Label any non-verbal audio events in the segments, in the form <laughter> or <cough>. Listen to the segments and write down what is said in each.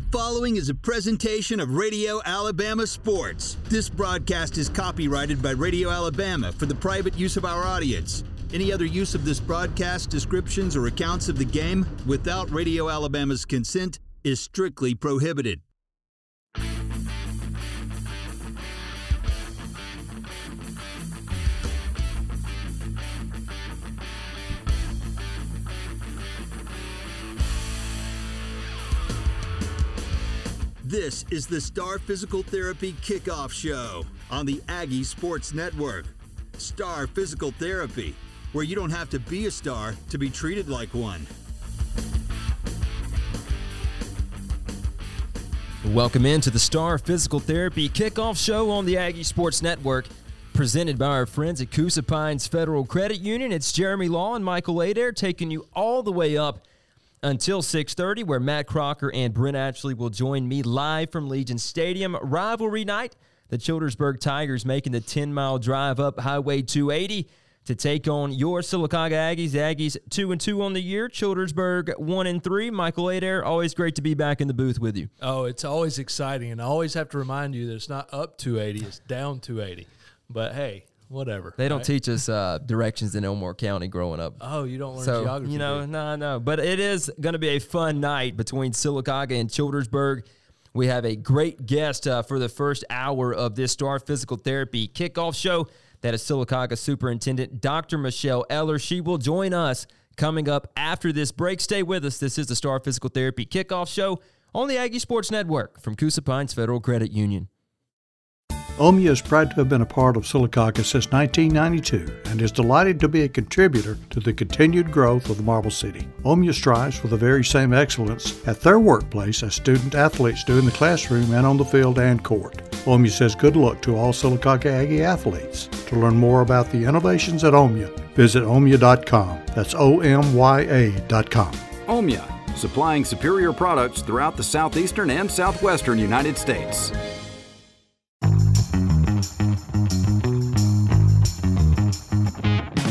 The following is a presentation of Radio Alabama Sports. This broadcast is copyrighted by Radio Alabama for the private use of our audience. Any other use of this broadcast, descriptions, or accounts of the game without Radio Alabama's consent is strictly prohibited. This is the Star Physical Therapy Kickoff Show on the Aggie Sports Network. Star Physical Therapy, where you don't have to be a star to be treated like one. Welcome into the Star Physical Therapy Kickoff Show on the Aggie Sports Network, presented by our friends at Coosa Pines Federal Credit Union. It's Jeremy Law and Michael Adair taking you all the way up until 6.30 where matt crocker and brent ashley will join me live from legion stadium. Rivalry night. The childersburg tigers making the 10-mile drive up highway 280 to take on your sylacauga aggies. Aggies 2 and 2 on the year childersburg 1 and 3 michael adair always great to be back in the booth with you. Oh, it's always exciting, and I always have to remind you that it's not up 280, it's down 280. But hey, whatever. they don't right? teach us uh, directions in elmore county growing up Oh, you don't learn so geography. you know no no but it is going to be a fun night between sylacauga and childersburg we have a great guest uh, for the first hour of this star physical therapy kickoff show that is sylacauga superintendent dr michelle eller she will join us coming up after this break stay with us this is the star physical therapy kickoff show on the aggie sports network from coosa pines federal credit union Omya is proud to have been a part of Sylacauga since 1992 and is delighted to be a contributor to the continued growth of the Marble City. Omya strives for the very same excellence at their workplace as student athletes do in the classroom and on the field and court. Omya says good luck to all Sylacauga Aggie athletes. To learn more about the innovations at Omya, visit omya.com. That's O-M-Y-A.com. Omya, supplying superior products throughout the southeastern and southwestern United States.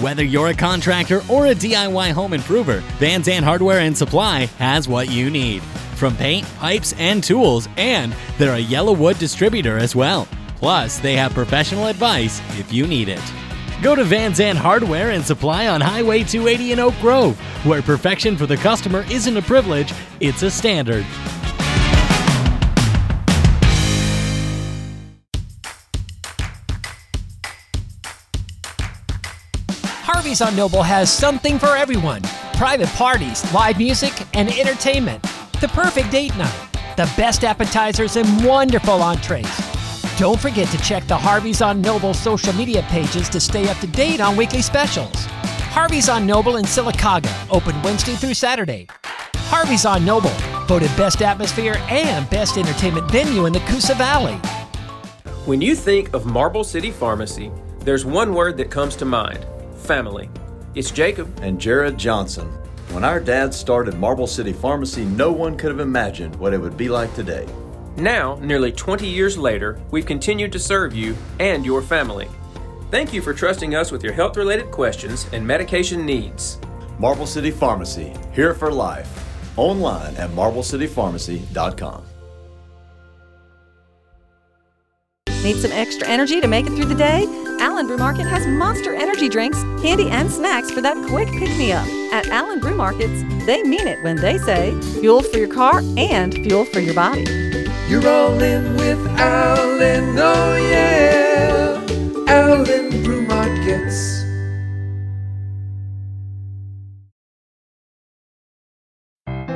Whether you're a contractor or a DIY home improver, Van Zandt Hardware and Supply has what you need. From paint, pipes, and tools, and they're a YellaWood distributor as well. Plus, they have professional advice if you need it. Go to Van Zandt Hardware and Supply on Highway 280 in Oak Grove, where perfection for the customer isn't a privilege, it's a standard. Harvey's on Noble has something for everyone private parties, live music, and entertainment. The perfect date night, the best appetizers, and wonderful entrees. Don't forget to check the Harvey's on Noble social media pages to stay up to date on weekly specials. Harvey's on Noble in Sylacauga, open Wednesday through Saturday. Harvey's on Noble, voted best atmosphere and best entertainment venue in the Coosa Valley. When you think of Marble City Pharmacy, there's one word that comes to mind family. It's Jacob. and Jared Johnson. When our dad started Marble City Pharmacy, no one could have imagined what it would be like today. Now, nearly 20 years later, we've continued to serve you and your family. Thank you for trusting us with your health related questions and medication needs. Marble City Pharmacy, here for life. Online at marblecitypharmacy.com. Need some extra energy to make it through the day? Allen Brew Market has monster energy drinks, candy, and snacks for that quick pick me up. At Allen Brew Markets, they mean it when they say fuel for your car and fuel for your body. You're rolling with Allen, oh yeah. Allen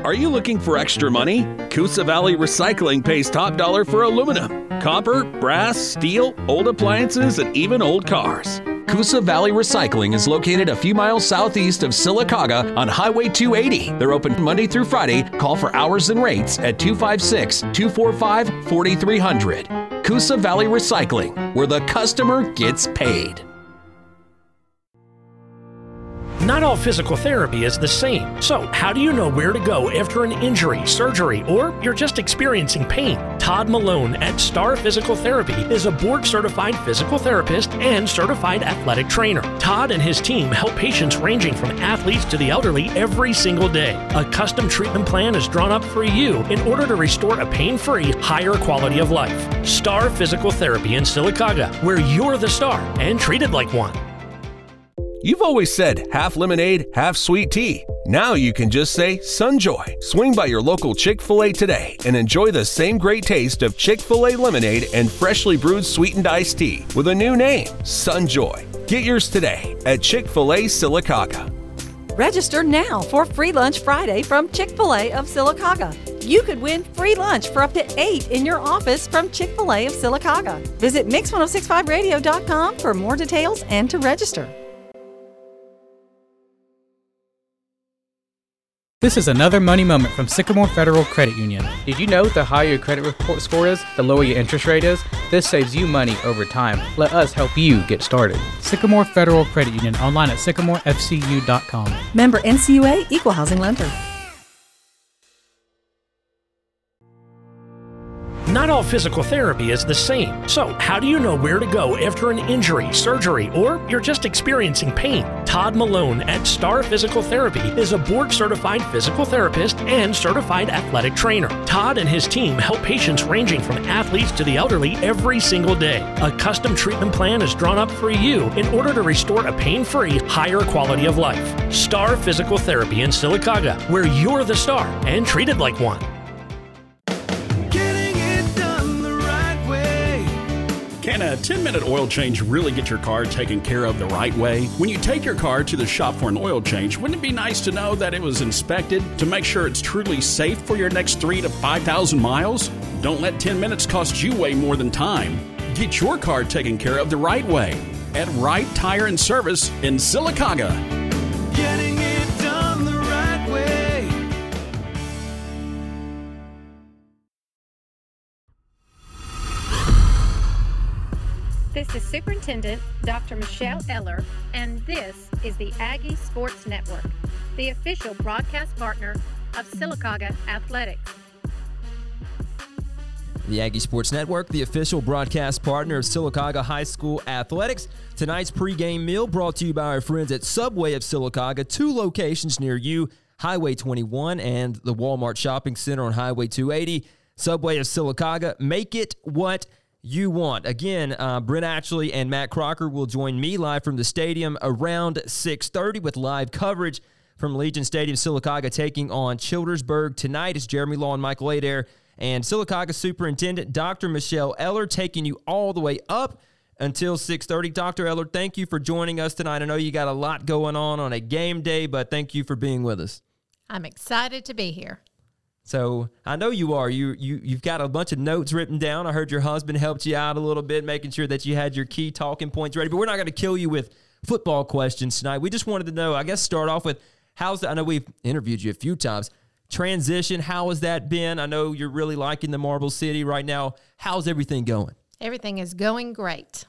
Are you looking for extra money? Coosa Valley Recycling pays top dollar for aluminum, copper, brass, steel, old appliances, and even old cars. Coosa Valley Recycling is located a few miles southeast of Sylacauga on Highway 280. They're open Monday through Friday. Call for hours and rates at 256 245 4300. Coosa Valley Recycling, where the customer gets paid. Not all physical therapy is the same. So, how do you know where to go after an injury, surgery, or you're just experiencing pain? Todd Malone at Star Physical Therapy is a board certified physical therapist and certified athletic trainer. Todd and his team help patients ranging from athletes to the elderly every single day. A custom treatment plan is drawn up for you in order to restore a pain free, higher quality of life. Star Physical Therapy in Sylacauga, where you're the star and treated like one. You've always said half lemonade, half sweet tea. Now you can just say Sunjoy. Swing by your local Chick fil A today and enjoy the same great taste of Chick fil A lemonade and freshly brewed sweetened iced tea with a new name, Sunjoy. Get yours today at Chick fil A Sylacauga. Register now for Free Lunch Friday from Chick fil A of Sylacauga. You could win free lunch for up to eight in your office from Chick fil A of Sylacauga. Visit Mix1065Radio.com for more details and to register. This is another money moment from Sycamore Federal Credit Union. Did you know the higher your credit report score is, the lower your interest rate is? This saves you money over time. Let us help you get started. Sycamore Federal Credit Union online at sycamorefcu.com. Member NCUA Equal Housing Lender. Not all physical therapy is the same. So, how do you know where to go after an injury, surgery, or you're just experiencing pain? Todd Malone at Star Physical Therapy is a board certified physical therapist and certified athletic trainer. Todd and his team help patients ranging from athletes to the elderly every single day. A custom treatment plan is drawn up for you in order to restore a pain free, higher quality of life. Star Physical Therapy in Sylacauga, where you're the star and treated like one. Can a 10 minute oil change really get your car taken care of the right way? When you take your car to the shop for an oil change, wouldn't it be nice to know that it was inspected to make sure it's truly safe for your next 3 to 5,000 miles? Don't let 10 minutes cost you way more than time. Get your car taken care of the right way at Right Tire and Service in Sylacauga. This is Superintendent Dr. Michelle Eller, and this is the Aggie Sports Network, the official broadcast partner of Sylacauga Athletics. The Aggie Sports Network, the official broadcast partner of Sylacauga High School Athletics. Tonight's pregame meal brought to you by our friends at Subway of Sylacauga, two locations near you, Highway 21 and the Walmart Shopping Center on Highway 280. Subway of Sylacauga, make it what you want. Again, uh, Brent Ashley and Matt Crocker will join me live from the stadium around 6:30 with live coverage from Legion Stadium, Sylacauga, taking on Childersburg tonight. It's Jeremy Law and Michael Adair and Sylacauga Superintendent Dr. Michelle Eller taking you all the way up until 6:30. Dr. Eller, thank you for joining us tonight. I know you got a lot going on on a game day, but thank you for being with us. I'm excited to be here. So I know you are. You you you've got a bunch of notes written down. I heard your husband helped you out a little bit, making sure that you had your key talking points ready. But we're not going to kill you with football questions tonight. We just wanted to know. I guess start off with how's the, I know we've interviewed you a few times. Transition. How has that been? I know you're really liking the Marble City right now. How's everything going? Everything is going great.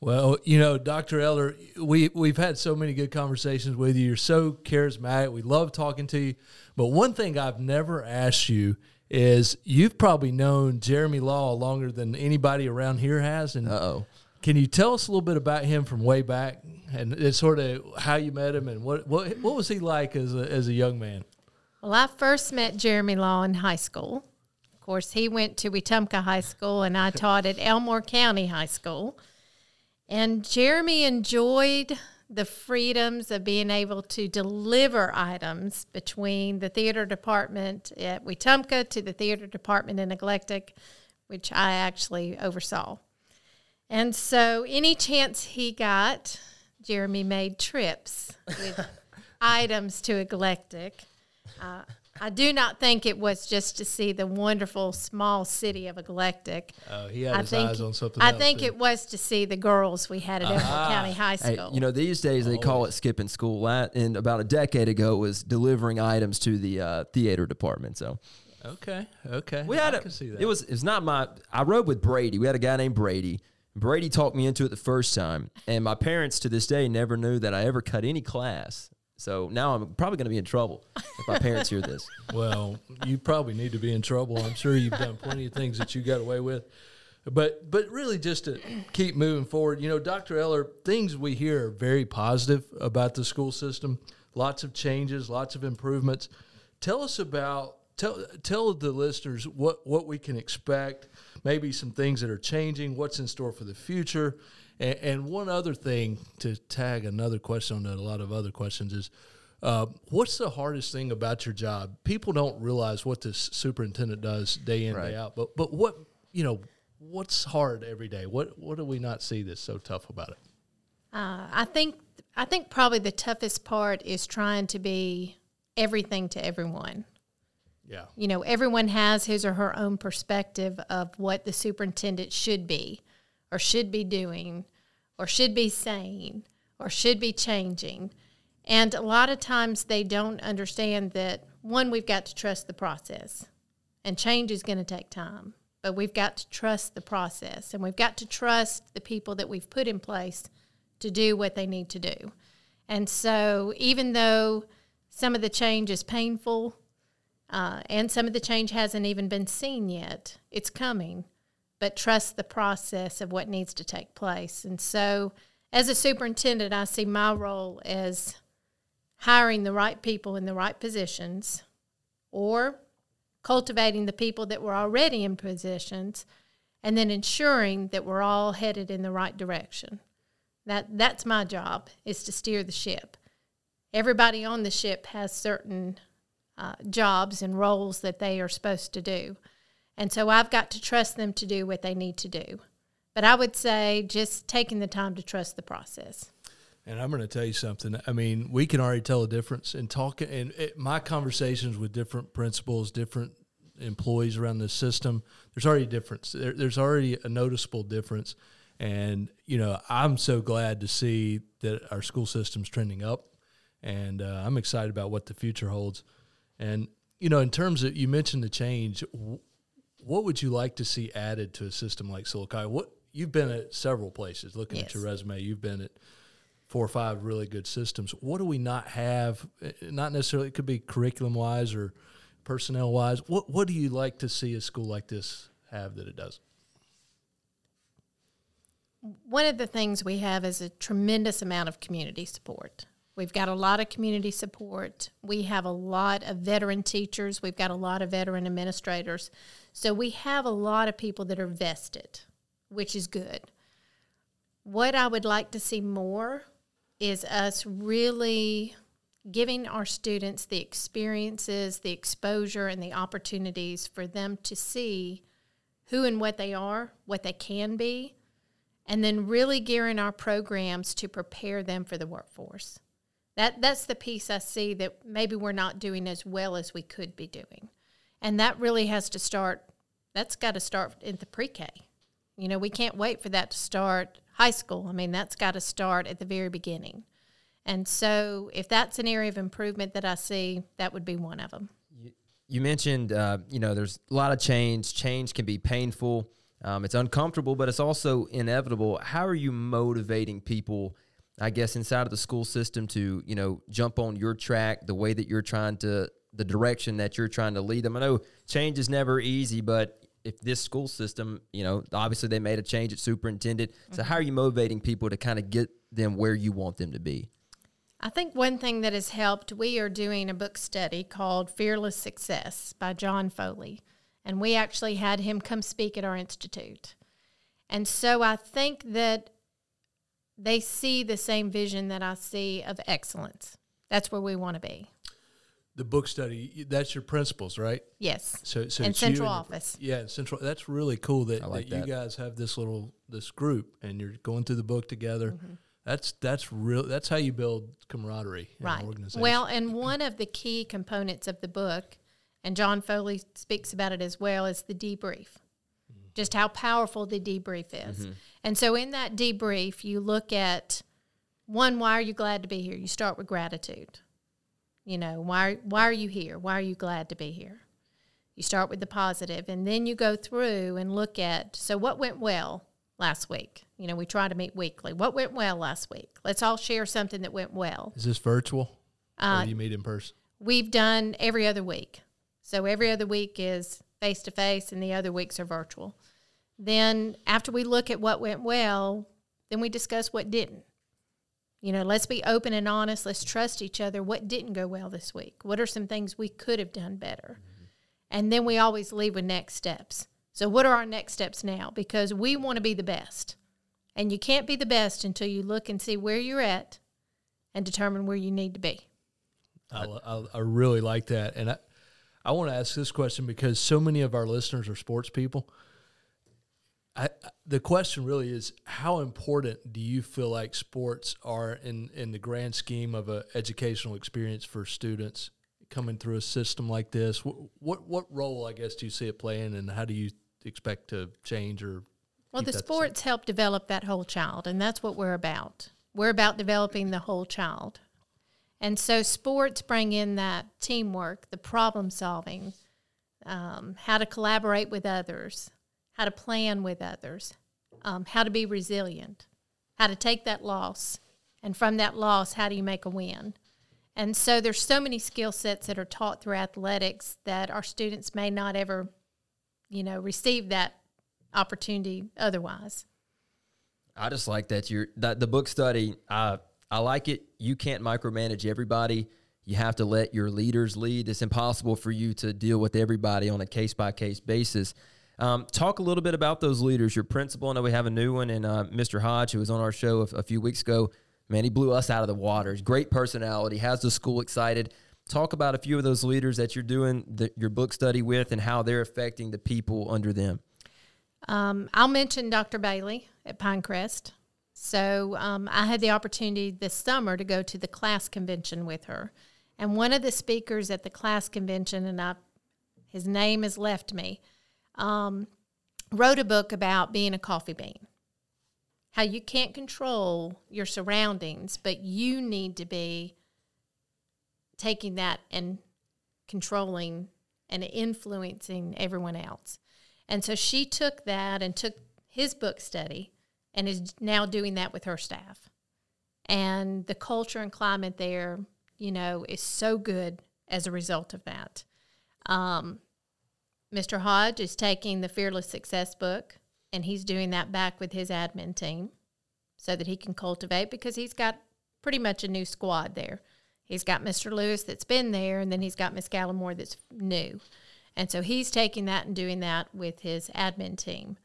Well, you know, Dr. Eller, we we've had so many good conversations with you. You're so charismatic. We love talking to you. But one thing I've never asked you is you've probably known Jeremy Law longer than anybody around here has. And oh, can you tell us a little bit about him from way back and it's sort of how you met him and what what what was he like as a as a young man? Well, I first met Jeremy Law in high school. Of course, he went to Wetumpka High School, and I taught at Elmore County High School. And Jeremy enjoyed the freedoms of being able to deliver items between the theater department at Wetumpka to the theater department in Eclectic, which I actually oversaw. And so, any chance he got, Jeremy made trips with <laughs> items to Eclectic. Uh, I do not think it was just to see the wonderful small city of Eclectic. Oh, he had I his think, eyes on something I else, think didn't it was to see the girls we had at Elmore Ah. County High Hey, School. you know, these days they call it skipping school. That and about a decade ago it was delivering items to the uh, theater department. So Okay, okay. we had I a, can see that. It was it's not my. I rode with Brady. We had a guy named Brady. Brady talked me into it the first time, and my parents to this day never knew that I ever cut any class. So now I'm probably going to be in trouble if my parents hear this. <laughs> Well, you probably need to be in trouble. I'm sure you've done plenty of things that you got away with. But but really just to keep moving forward, you know, Dr. Eller, things we hear are very positive about the school system. Lots of changes, lots of improvements. Tell us about tell tell the listeners what what we can expect, maybe some things that are changing, what's in store for the future. And, and one other thing to tag another question on a lot of other questions is uh, what's the hardest thing about your job? People don't realize what this superintendent does day in Right. day out, but but what you know, what's hard every day? What what do we not see that's so tough about it? Uh, I think I think probably the toughest part is trying to be everything to everyone. Yeah. You know, everyone has his or her own perspective of what the superintendent should be, or should be doing, or should be saying, or should be changing. And a lot of times they don't understand that one, we've got to trust the process, and change is going to take time. But we've got to trust the process, and we've got to trust the people that we've put in place to do what they need to do. And so, even though some of the change is painful, uh, and some of the change hasn't even been seen yet, it's coming. But trust the process of what needs to take place. And so, as a superintendent, I see my role as hiring the right people in the right positions or cultivating the people that were already in positions and then ensuring that we're all headed in the right direction. That that's my job is to steer the ship. Everybody on the ship has certain uh, jobs and roles that they are supposed to do, and so I've got to trust them to do what they need to do. But I would say just taking the time to trust the process. And I'm going to tell you something. I mean, we can already tell a difference in talking. And it, my conversations with different principals, different employees around the system, there's already a difference. There, there's already a noticeable difference. And you know, I'm so glad to see that our school system's trending up, and uh, I'm excited about what the future holds. And you know, in terms of you mentioned the change, what would you like to see added to a system like Sylacauga? What you've been at several places. Looking at your resume, you've been at four or five really good systems. What do we not have? Eh, Not necessarily. It could be curriculum wise or personnel wise. What What do you like to see a school like this have that it doesn't? One of the things we have is a tremendous amount of community support. We've got a lot of community support. We have a lot of veteran teachers. We've got a lot of veteran administrators. So we have a lot of people that are vested, which is good. What I would like to see more is us really giving our students the experiences, the exposure, and the opportunities for them to see who and what they are, what they can be, and then really gearing our programs to prepare them for the workforce. That that's the piece I see that maybe we're not doing as well as we could be doing. And that really has to start that's got to start in the pre-K. You know, we can't wait for that to start high school. I mean, that's got to start at the very beginning. And so if that's an area of improvement that I see, that would be one of them. You mentioned, uh, you know, there's a lot of change. Change can be painful. Um, it's uncomfortable, but it's also inevitable. How are you motivating people, I guess, inside of the school system to, you know, jump on your track, the way that you're trying to, the direction that you're trying to lead them? I know change is never easy, but if this school system, you know, obviously they made a change at superintendent. So how are you motivating people to kind of get them where you want them to be? I think one thing that has helped, we are doing a book study called Fearless Success by John Foley. And we actually had him come speak at our institute. And so I think that they see the same vision that I see of excellence. That's where we want to be. The book study. That's your principles, right? Yes. So, so And it's you central your- office. Yeah, and central. That's really cool that, like that, that. you guys have this little this group and you're going through the book together. Mm-hmm. That's that's real. That's how you build camaraderie in Right. an organization. Well, and one of the key components of the book, and John Foley speaks about it as well, is the debrief. Just how powerful the debrief is. Mhm. And so in that debrief, you look at one, why are you glad to be here? You start with gratitude. You know, why why are you here? Why are you glad to be here? You start with the positive, and then you go through and look at so what went well last week. You know, we try to meet weekly. What went well last week? Let's all share something that went well. is this virtual? or Uh, do you meet in person? We've done every other week. So every other week is face to face, and the other weeks are virtual. Then, after we look at what went well, then we discuss what didn't. You know, let's be open and honest. Let's trust each other. What didn't go well this week? What are some things we could have done better? And then we always leave with next steps. So, what are our next steps now? Because we want to be the best. And you can't be the best until you look and see where you're at and determine where you need to be. I, I, I really like that, and I I want to ask this question because so many of our listeners are sports people. I, the question really is how important do you feel like sports are in, in the grand scheme of an educational experience for students coming through a system like this? What, what what role I guess do you see it playing, and how do you expect to change or Well, the sports help develop that whole child, and that's what we're about. We're about developing the whole child. And so sports bring in that teamwork, the problem solving, um, how to collaborate with others, how to plan with others, um, how to be resilient, how to take that loss, and from that loss, how do you make a win? And so there's so many skill sets that are taught through athletics that our students may not ever, you know, receive that opportunity otherwise. I just like that you're that the book study. I I like it. You can't micromanage everybody. You have to let your leaders lead. It's impossible for you to deal with everybody on a case by case basis. Um, talk a little bit about those leaders. Your principal. I know we have a new one, and uh, Mr. Hodge, who was on our show a, a few weeks ago. Man, he blew us out of the water. He's great personality. Has the school excited. Talk about a few of those leaders that you're doing the, your book study with, and how they're affecting the people under them. Um, I'll mention Dr. Bailey at Pinecrest. So um, I had the opportunity this summer to go to the CLAS convention with her, and one of the speakers at the CLAS convention, and I, his name has left me, um, wrote a book about being a coffee bean. How you can't control your surroundings, but you need to be taking that and controlling and influencing everyone else. And so she took that and took his book study and is now doing that with her staff. And the culture and climate there, you know, is so good as a result of that. Um, Mr. Hodge is taking the Fearless Success book and he's doing that back with his admin team so that he can cultivate because he's got pretty much a new squad there. He's got Mr. Lewis that's been there, and then he's got Miss Gallimore that's new. And so he's taking that and doing that with his admin team.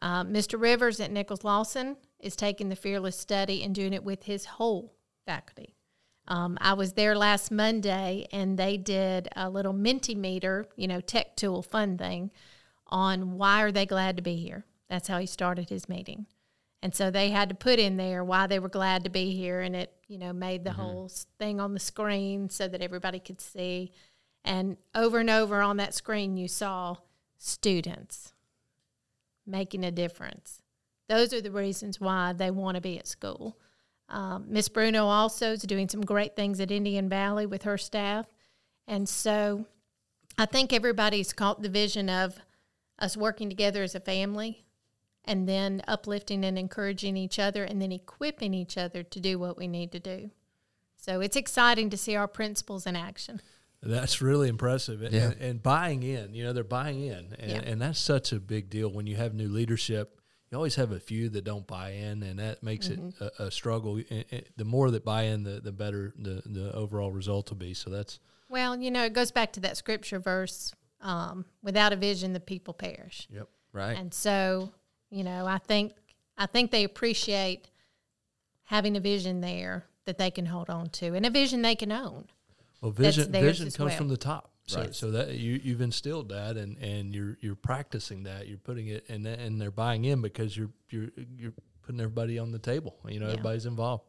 Um, Mr. Rivers at Nichols Lawson is taking the Fearless Study and doing it with his whole faculty. Um, I was there last Monday and they did a little Mentimeter, you know, tech tool fun thing on why are they glad to be here. That's how he started his meeting. And so they had to put in there why they were glad to be here, and it, you know, made the whole thing on the screen so that everybody could see. And over and over on that screen, you saw students making a difference. Those are the reasons why they want to be at school. Um, Miss Bruno also is doing some great things at Indian Valley with her staff. And so I think everybody's caught the vision of us working together as a family and then uplifting and encouraging each other and then equipping each other to do what we need to do. So it's exciting to see our principles in action. That's really impressive. And, Yeah. and buying in, you know, they're buying in. And, Yeah. and that's such a big deal when you have new leadership. You always have a few that don't buy in, and that makes Mhm. it a, a struggle. The more that buy in, the, the better the, the overall result will be. So that's Well, you know, it goes back to that scripture verse um, without a vision, the people perish. Yep. Right. And so, you know, I think I think they appreciate having a vision there that they can hold on to and a vision they can own. Well, that's vision theirs vision as comes well. from the top. So, Right. so that you you've instilled that, and, and you're you're practicing that. You're putting it, and and they're buying in because you're you're you're putting everybody on the table. You know, Yeah. everybody's involved.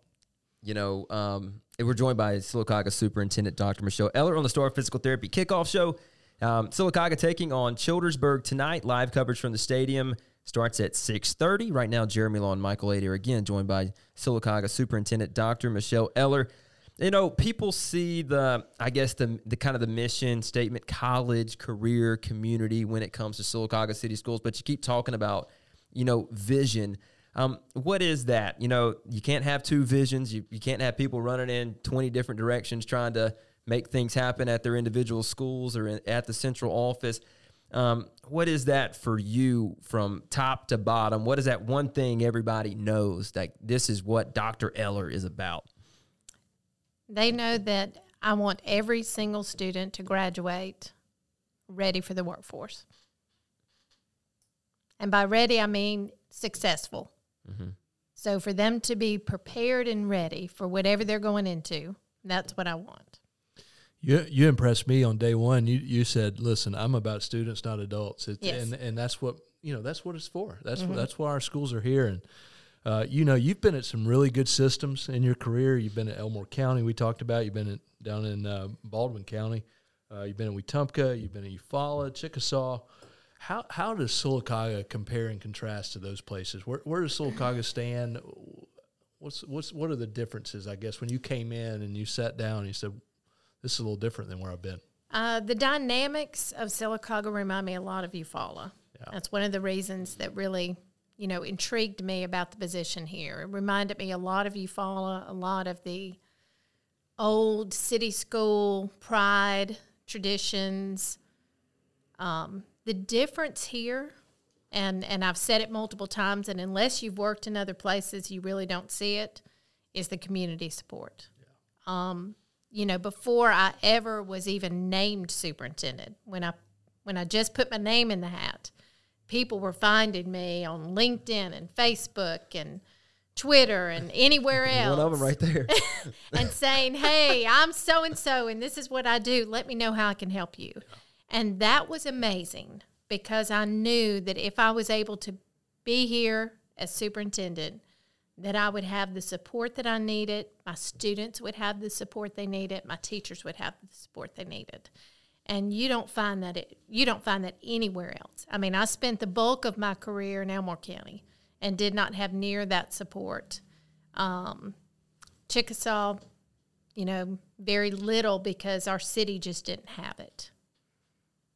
you know, um, and we're joined by Sylacauga Superintendent Dr. Michelle Eller on the Star Physical Therapy kickoff show. Um, Sylacauga taking on Childersburg tonight. Live coverage from the stadium starts at 6.30. Right now, Jeremy Law and Michael Adair again joined by Sylacauga Superintendent Dr. Michelle Eller. You know, people see the, I guess, the, the kind of the mission statement, college, career, community when it comes to Sylacauga City Schools, but you keep talking about, you know, vision. Um, what is that? You know, you can't have two visions. You, you can't have people running in 20 different directions trying to make things happen at their individual schools or in, at the central office. Um, what is that for you from top to bottom? What is that one thing everybody knows that this is what Dr. Eller is about? They know that I want every single student to graduate ready for the workforce. And by ready, I mean successful. Mm-hmm. So for them to be prepared and ready for whatever they're going into, that's what I want. You you impressed me on day one. You you said, "Listen, I'm about students, not adults." It's, yes. and and that's what you know. That's what it's for. That's mm-hmm. what, that's why our schools are here. And uh, you know, you've been at some really good systems in your career. You've been at Elmore County. We talked about. You've been at, down in uh, Baldwin County. Uh, you've been in Wetumpka. You've been in Eufaula, Chickasaw. How how does Sylacauga compare and contrast to those places? Where where does Sylacauga stand? What's what's what are the differences? I guess when you came in and you sat down, and you said, this is a little different than where I've been. Uh, the dynamics of Sylacauga remind me a lot of Eufaula. Yeah. That's one of the reasons that really, you know, intrigued me about the position here. It reminded me a lot of Eufaula, a lot of the old city school pride, traditions. Um, the difference here, and and I've said it multiple times, and unless you've worked in other places, you really don't see it, is the community support. Yeah. Um, you know, before I ever was even named superintendent, when I when I just put my name in the hat, people were finding me on LinkedIn and Facebook and Twitter and anywhere else. One of them right there. <laughs> <laughs> and saying, "Hey, I'm so and so, and this is what I do. Let me know how I can help you." And that was amazing because I knew that if I was able to be here as superintendent, that I would have the support that I needed, my students would have the support they needed, my teachers would have the support they needed. And you don't find that it, you don't find that anywhere else. I mean, I spent the bulk of my career in Elmore County and did not have near that support. Um, Chickasaw, you know, very little because our city just didn't have it.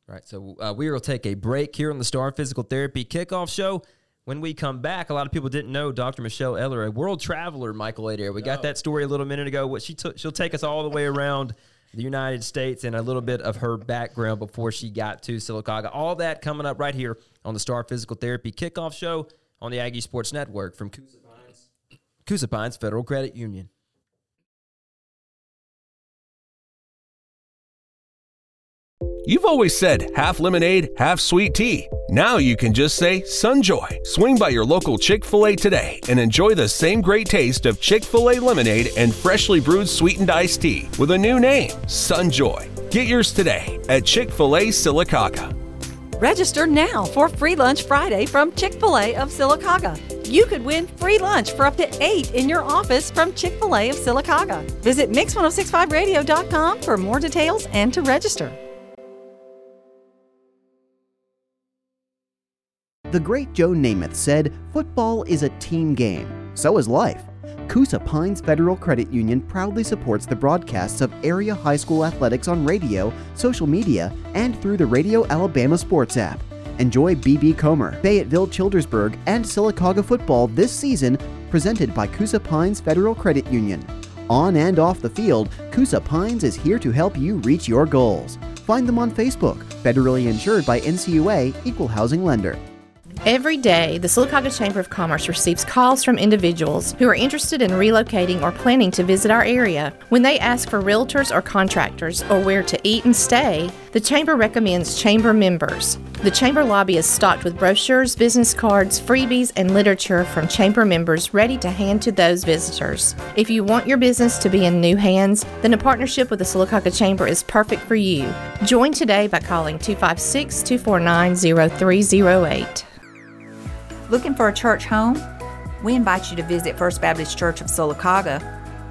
Right. So uh, we will take a break here on the Star Physical Therapy Kickoff Show. When we come back, a lot of people didn't know Dr. Michelle Eller, a world traveler, Michael Adair. We got that story a little minute ago. What she took, she'll take us all the way around the United States and a little bit of her background before she got to Sylacauga. All that coming up right here on the Star Physical Therapy Kickoff Show on the Aggie Sports Network from Coosa Pines, Coosa Pines Federal Credit Union. You've always said half lemonade, half sweet tea. Now you can just say Sunjoy. Swing by your local Chick fil A today and enjoy the same great taste of Chick fil A lemonade and freshly brewed sweetened iced tea with a new name, Sunjoy. Get yours today at Chick fil A Sylacauga. Register now for Free Lunch Friday from Chick fil A of Sylacauga. You could win free lunch for up to eight in your office from Chick fil A of Sylacauga. Visit Mix1065Radio.com for more details and to register. The great Joe Namath said, Football is a team game. So is life. Coosa Pines Federal Credit Union proudly supports the broadcasts of area high school athletics on radio, social media, and through the Radio Alabama Sports app. Enjoy BB Comer, Fayetteville Childersburg, and Sylacauga football this season, presented by Coosa Pines Federal Credit Union. On and off the field, Coosa Pines is here to help you reach your goals. Find them on Facebook, federally insured by NCUA, Equal Housing Lender. Every day, the Sylacauga Chamber of Commerce receives calls from individuals who are interested in relocating or planning to visit our area. When they ask for realtors or contractors or where to eat and stay, the Chamber recommends Chamber members. The Chamber lobby is stocked with brochures, business cards, freebies, and literature from Chamber members ready to hand to those visitors. If you want your business to be in new hands, then a partnership with the Sylacauga Chamber is perfect for you. Join today by calling 256 249 0308. Looking for a church home? We invite you to visit First Baptist Church of Sylacauga.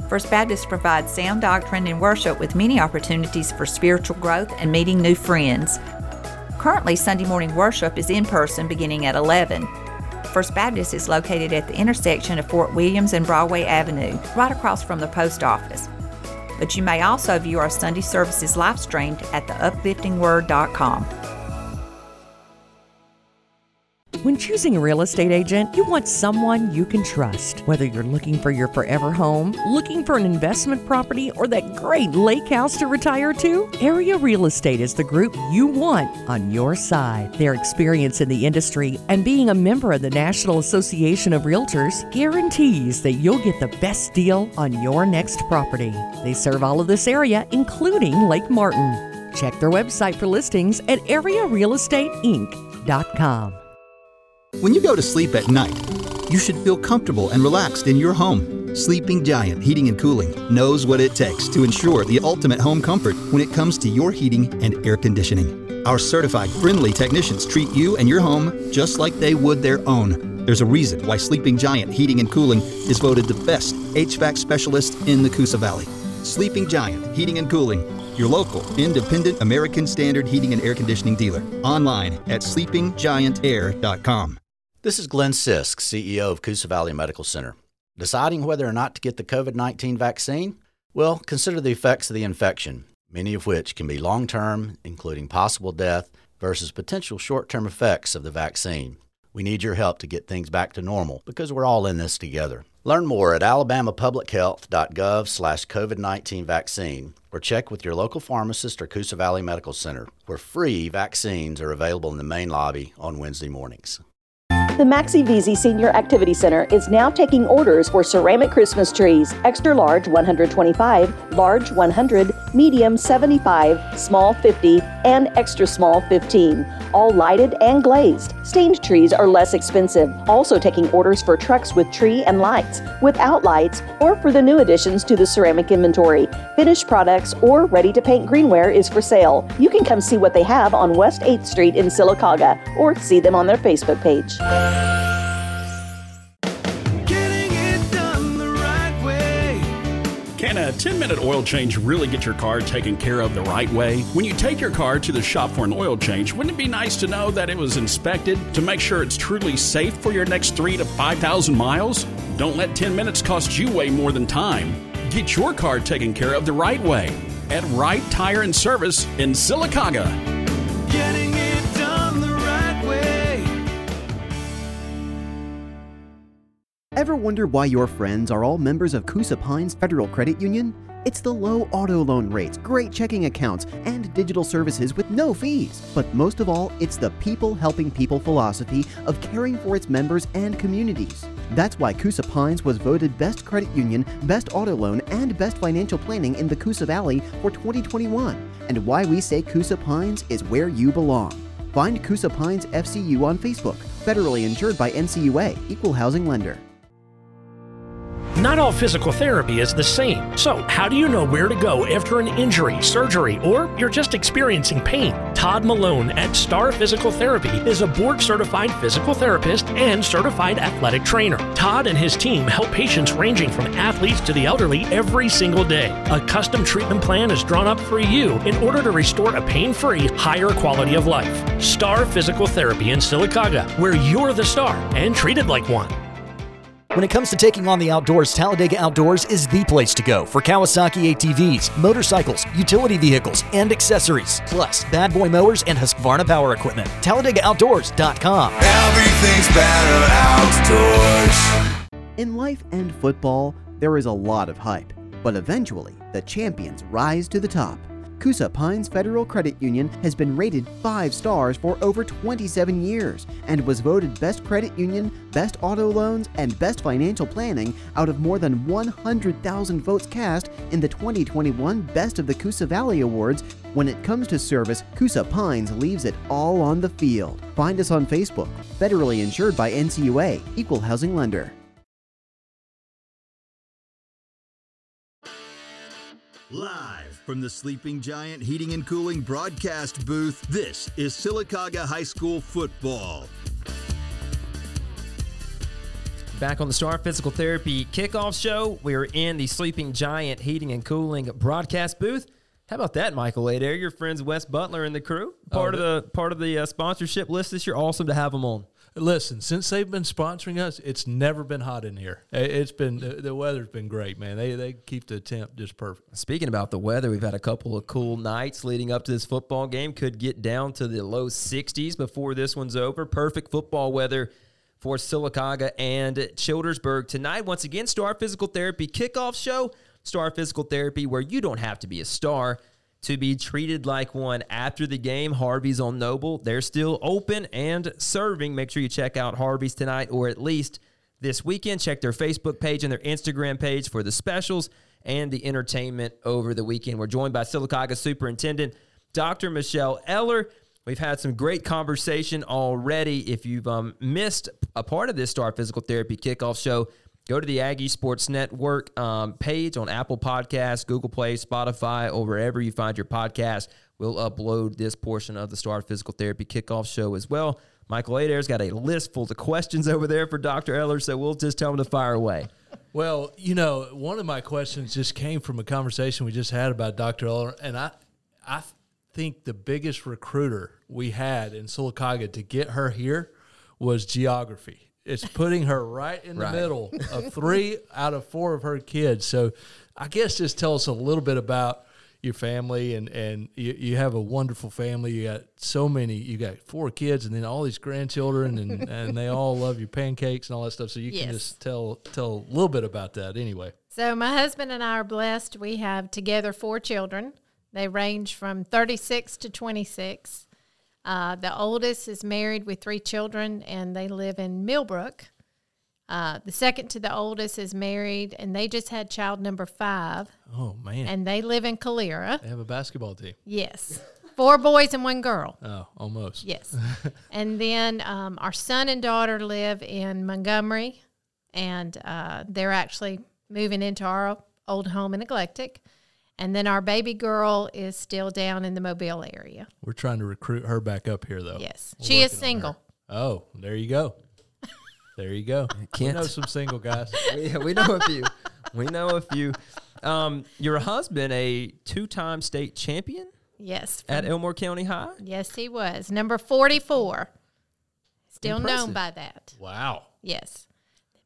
First Baptist provides sound doctrine and worship with many opportunities for spiritual growth and meeting new friends. Currently, Sunday morning worship is in person beginning at 11. First Baptist is located at the intersection of Fort Williams and Broadway Avenue, right across from the post office. But you may also view our Sunday services live streamed at theupliftingword.com. When choosing a real estate agent, you want someone you can trust. Whether you're looking for your forever home, looking for an investment property, or that great lake house to retire to, Area Real Estate is the group you want on your side. Their experience in the industry and being a member of the National Association of Realtors guarantees that you'll get the best deal on your next property. They serve all of this area, including Lake Martin. Check their website for listings at arearealestateinc.com. When you go to sleep at night, you should feel comfortable and relaxed in your home. Sleeping Giant Heating and Cooling knows what it takes to ensure the ultimate home comfort when it comes to your heating and air conditioning. Our certified friendly technicians treat you and your home just like they would their own. There's a reason why Sleeping Giant Heating and Cooling is voted the best HVAC specialist in the Coosa Valley. Sleeping Giant Heating and Cooling, your local independent American Standard heating and air conditioning dealer. Online at sleepinggiantair.com. This is Glenn Sisk, CEO of Coosa Valley Medical Center. Deciding whether or not to get the COVID 19 vaccine? Well, consider the effects of the infection, many of which can be long term, including possible death, versus potential short term effects of the vaccine. We need your help to get things back to normal because we're all in this together. Learn more at alabamapublichealth.gov slash COVID-19 vaccine or check with your local pharmacist or Coosa Valley Medical Center, where free vaccines are available in the main lobby on Wednesday mornings. The Maxi Vizi Senior Activity Center is now taking orders for ceramic Christmas trees, extra large 125, large 100, medium 75, small 50, and extra small 15. All lighted and glazed. Stained trees are less expensive. Also taking orders for trucks with tree and lights, without lights, or for the new additions to the ceramic inventory. Finished products or ready to paint greenware is for sale. You can come see what they have on West 8th Street in Sylacauga or see them on their Facebook page. Can a 10 minute oil change really get your car taken care of the right way? When you take your car to the shop for an oil change, wouldn't it be nice to know that it was inspected to make sure it's truly safe for your next three to 5,000 miles? Don't let 10 minutes cost you way more than time. Get your car taken care of the right way at Right Tire and Service in Sylacauga. Ever wonder why your friends are all members of Coosa Pines Federal Credit Union? It's the low auto loan rates, great checking accounts, and digital services with no fees. But most of all, it's the people helping people philosophy of caring for its members and communities. That's why Coosa Pines was voted Best Credit Union, Best Auto Loan, and Best Financial Planning in the Coosa Valley for 2021, and why we say Coosa Pines is where you belong. Find Coosa Pines FCU on Facebook, federally insured by NCUA, Equal Housing Lender. Not all physical therapy is the same. So, how do you know where to go after an injury, surgery, or you're just experiencing pain? Todd Malone at Star Physical Therapy is a board certified physical therapist and certified athletic trainer. Todd and his team help patients ranging from athletes to the elderly every single day. A custom treatment plan is drawn up for you in order to restore a pain free, higher quality of life. Star Physical Therapy in Sylacauga, where you're the star and treated like one. When it comes to taking on the outdoors, Talladega Outdoors is the place to go for Kawasaki ATVs, motorcycles, utility vehicles, and accessories, plus bad boy mowers and Husqvarna power equipment. TalladegaOutdoors.com. Everything's better outdoors. In life and football, there is a lot of hype, but eventually, the champions rise to the top. Coosa Pines Federal Credit Union has been rated 5 stars for over 27 years and was voted Best Credit Union, Best Auto Loans, and Best Financial Planning out of more than 100,000 votes cast in the 2021 Best of the Coosa Valley Awards. When it comes to service, Coosa Pines leaves it all on the field. Find us on Facebook, federally insured by NCUA, Equal Housing Lender. Live from the Sleeping Giant Heating and Cooling broadcast booth, this is Sylacauga High School football. Back on the Star Physical Therapy kickoff show, we're in the Sleeping Giant Heating and Cooling broadcast booth. How about that, Michael Adair? Your friends Wes Butler and the crew, part of the part of the uh, sponsorship list this year. Awesome to have them on. Listen, since they've been sponsoring us, it's never been hot in here. It's been the, the weather's been great, man. They they keep the temp just perfect. Speaking about the weather, we've had a couple of cool nights leading up to this football game. Could get down to the low 60s before this one's over. Perfect football weather for Sylacauga and Childersburg tonight. Once again, Star Physical Therapy kickoff show. Star Physical Therapy, where you don't have to be a star to be treated like one after the game. Harvey's on Noble. They're still open and serving. Make sure you check out Harvey's tonight or at least this weekend. Check their Facebook page and their Instagram page for the specials and the entertainment over the weekend. We're joined by Sylacauga Superintendent Dr. Michelle Eller. We've had some great conversation already. If you've um, missed a part of this Star Physical Therapy kickoff show, go to the Aggie Sports Network um, page on Apple Podcasts, Google Play, Spotify, or wherever you find your podcast. We'll upload this portion of the Star Physical Therapy kickoff show as well. Michael Adair's got a list full of questions over there for Dr. Eller, so we'll just tell him to fire away. Well, you know, one of my questions just came from a conversation we just had about Dr. Eller, and I, I think the biggest recruiter we had in Sylacauga to get her here was geography. It's putting her right in the Right. middle of three <laughs> out of four of her kids. So, I guess just tell us a little bit about your family and and you, you have a wonderful family. You got so many. You got four kids and then all these grandchildren and <laughs> and they all love your pancakes and all that stuff. So you Yes. can just tell tell a little bit about that anyway. So my husband and I are blessed. We have together four children. They range from 36 to 26. Uh, the oldest is married with three children, and they live in Millbrook. Uh, the second to the oldest is married, and they just had child number five, Oh man, and they live in Calera. they have a basketball team. Yes, four boys and one girl. Oh, almost. Yes. <laughs> and then um, our son and daughter live in Montgomery, and uh, they're actually moving into our old home in Eclectic. And then our baby girl is still down in the Mobile area. We're trying to recruit her back up here though. Yes. We're She is working on her. single. Oh, there you go. <laughs> There you go. Can't- We know some single guys. <laughs> we, we know a few. We know a few. Um, your husband, a two-time state champion Yes. at Elmore County High. yes, he was. Number 44. Still known by that. Wow. Yes.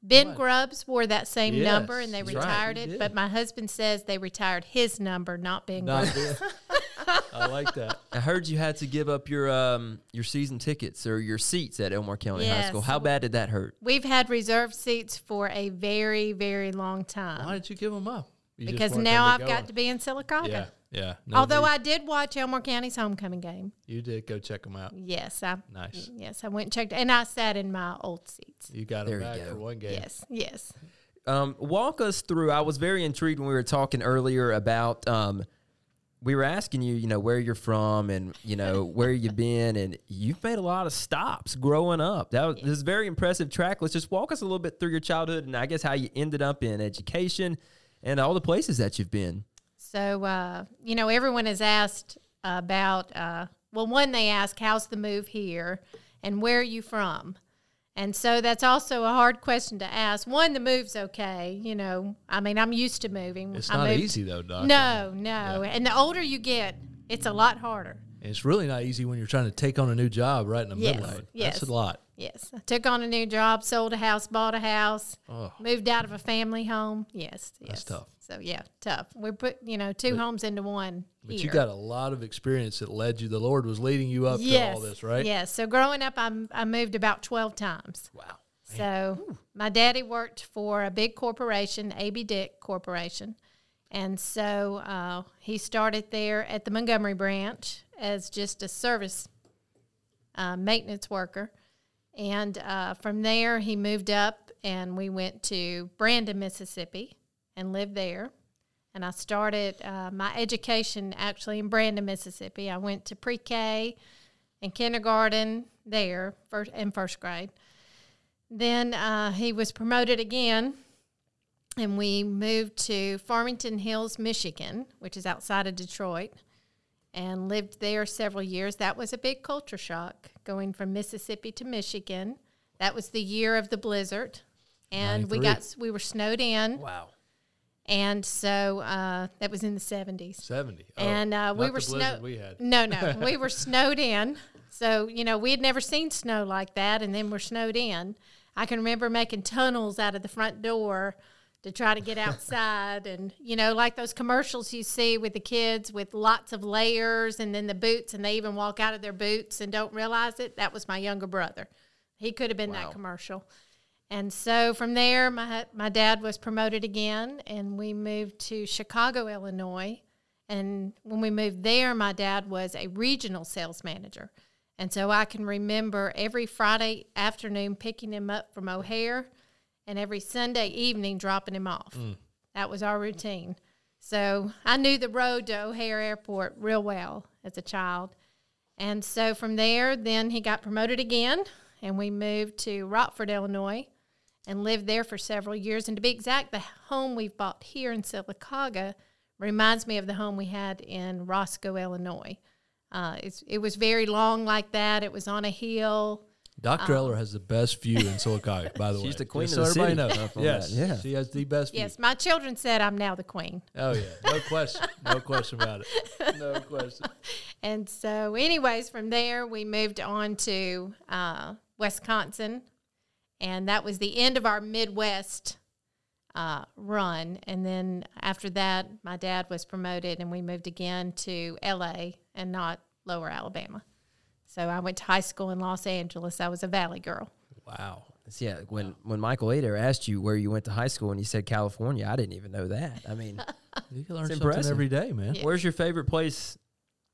Ben Grubbs wore that same Yes, number and they that's right, retired it, but my husband says they retired his number, not Ben Not Grubbs. I like that. <laughs> I heard you had to give up your um, your season tickets or your seats at Elmore County High School. How bad did that hurt? We've had reserved seats for a very, very long time. Why did you give them up? You because now I've be got to be in Sylacauga. Yeah, yeah. No Although need. I did watch Elmore County's homecoming game. you did go check them out. Yes, I Nice. Yes, I went and checked, and I sat in my old seats. You got There them you back go. for one game. Yes, yes. Um, walk us through. I was very intrigued when we were talking earlier about. Um, we were asking you, you know, where you're from and you know <laughs> where you've been, and you've made a lot of stops growing up. That was this is a very impressive track. Let's just walk us a little bit through your childhood and I guess how you ended up in education and all the places that you've been. So, uh, you know, everyone has asked about, uh, well, one, they ask, how's the move here and where are you from? And so that's also a hard question to ask. One, the move's okay. You know, I mean, I'm used to moving. It's I not moved- easy though, Doc. No, no. And the older you get, it's a lot harder. And it's really not easy when you're trying to take on a new job right in the Yes, middle of it. yes. That's a lot. Yes. I took on a new job, sold a house, bought a house, Oh. moved out of a family home. Yes. Yes. That's tough. So, yeah, tough. We put, you know, two But- homes into one. But here. you got a lot of experience that led you. The Lord was leading you up yes. to all this, right? Yes. So growing up, I, I moved about 12 times. Wow. So my daddy worked for a big corporation, AB Dick Corporation. And so uh, he started there at the Montgomery branch as just a service uh, maintenance worker. And uh, from there, he moved up and we went to Brandon, Mississippi and lived there. And I started uh, my education actually in Brandon, Mississippi. I went to pre K and kindergarten there first, in first grade. Then uh, he was promoted again, and we moved to Farmington Hills, Michigan, which is outside of Detroit, and lived there several years. That was a big culture shock going from Mississippi to Michigan. That was the year of the blizzard, and we got we were snowed in. Wow. And so uh, that was in the seventies. 70. Oh, and uh, we were snowed. we had. No, no, <laughs> we were snowed in. So, you know, we had never seen snow like that, and then we're snowed in. I can remember making tunnels out of the front door to try to get outside and you know like those commercials you see with the kids with lots of layers and then the boots and they even walk out of their boots and don't realize it. That was my younger brother. He could have been Wow. that commercial. And so from there my my dad was promoted again and we moved to Chicago Illinois. And when we moved there my dad was a regional sales manager. And so I can remember every Friday afternoon picking him up from O'Hare and every Sunday evening dropping him off. Mm. That was our routine. So I knew the road to O'Hare Airport real well as a child. And so from there, then he got promoted again, and we moved to Rockford, Illinois, and lived there for several years. And to be exact, the home we've bought here in Sylacauga reminds me of the home we had in Roscoe, Illinois. Uh, it's, it was very long like that. It was on a hill. Dr. Um, Eller has the best view in Sylacauga, by the way. She's the queen Just of so the everybody city. knows. Yes, that, yeah. she has the best view. Yes, my children said I'm now the queen. Oh yeah, no <laughs> question, no question about it. No question. And so, anyways, from there we moved on to uh, Wisconsin, and that was the end of our Midwest uh, run. And then after that, my dad was promoted, and we moved again to L.A. and not Lower Alabama. So I went to high school in Los Angeles. I was a Valley girl. Wow. Yeah, when when Michael Adair asked you where you went to high school and you said California, I didn't even know that. I mean, <laughs> You can learn it's something impressive. every day, man. Where's your favorite place?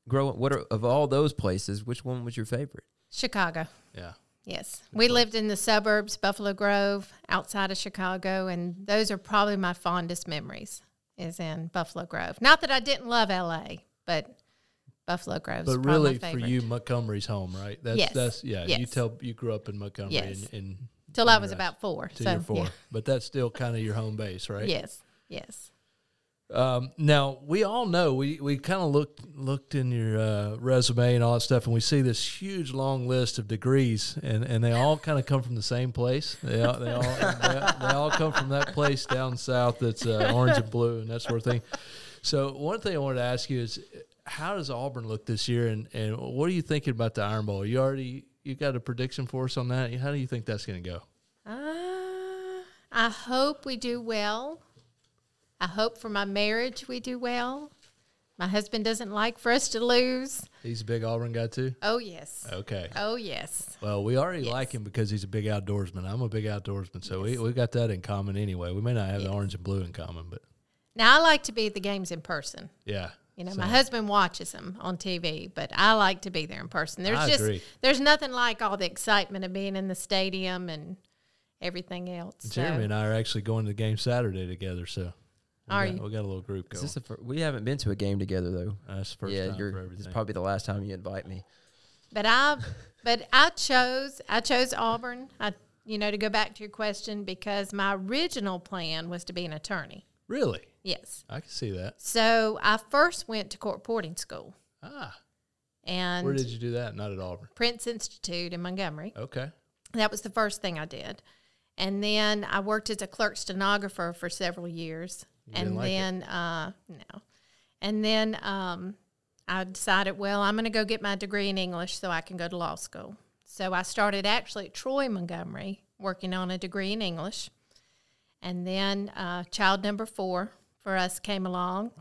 Growing, what are, of all those places? Which one was your favorite? Chicago. Yeah. Yes. We lived in the suburbs, Buffalo Grove, outside of Chicago, and those are probably my fondest memories is in Buffalo Grove. Not that I didn't love LA, but Buffalo Grove But really, for you, Montgomery's home, right? That's Yes. that's yeah. You tell you grew up in Montgomery Yes. and, and Till I was the about four, Till so, four, yeah. but that's still kind of your home base, right? Yes. Yes. Um, now we all know we, we kind of looked looked in your uh, resume and all that stuff, and we see this huge long list of degrees, and, and they all kind of come from the same place. They all they all they, they all come from that place down south that's uh, orange and blue and that sort of thing. So one thing I wanted to ask you is, how does Auburn look this year, and, and what are you thinking about the Iron Bowl? You already you got a prediction for us on that? How do you think that's going to go? Uh, I hope we do well. I hope for my marriage we do well. My husband doesn't like for us to lose. He's a big Auburn guy too. Oh, yes. Okay. Oh, yes. Well, we already like him because he's a big outdoorsman. I'm a big outdoorsman, so we we got that in common anyway. We may not have the orange and blue in common, but Now, I like to be at the games in person. yeah. You know, So- my husband watches them on TV, but I like to be there in person. There's I just agree. there's nothing like all the excitement of being in the stadium and everything else. Jeremy so. and I are actually going to the game Saturday together, so we Are got, you? We got a little group Is going. this fir- we haven't been to a game together though. That's the first yeah, time you're, for It's probably the last time you invite me. But I, but I chose I chose Auburn. I you know to go back to your question because my original plan was to be an attorney. Really? Yes. I can see that. So I first went to court reporting school. Ah. And Where did you do that? Not at Auburn. Prince Institute in Montgomery. Okay. That was the first thing I did. And then I worked as a clerk stenographer for several years. You and like then, uh, no. And then um, I decided, well, I'm going to go get my degree in English so I can go to law school. So I started actually at Troy Montgomery working on a degree in English. And then uh, child number four for us came along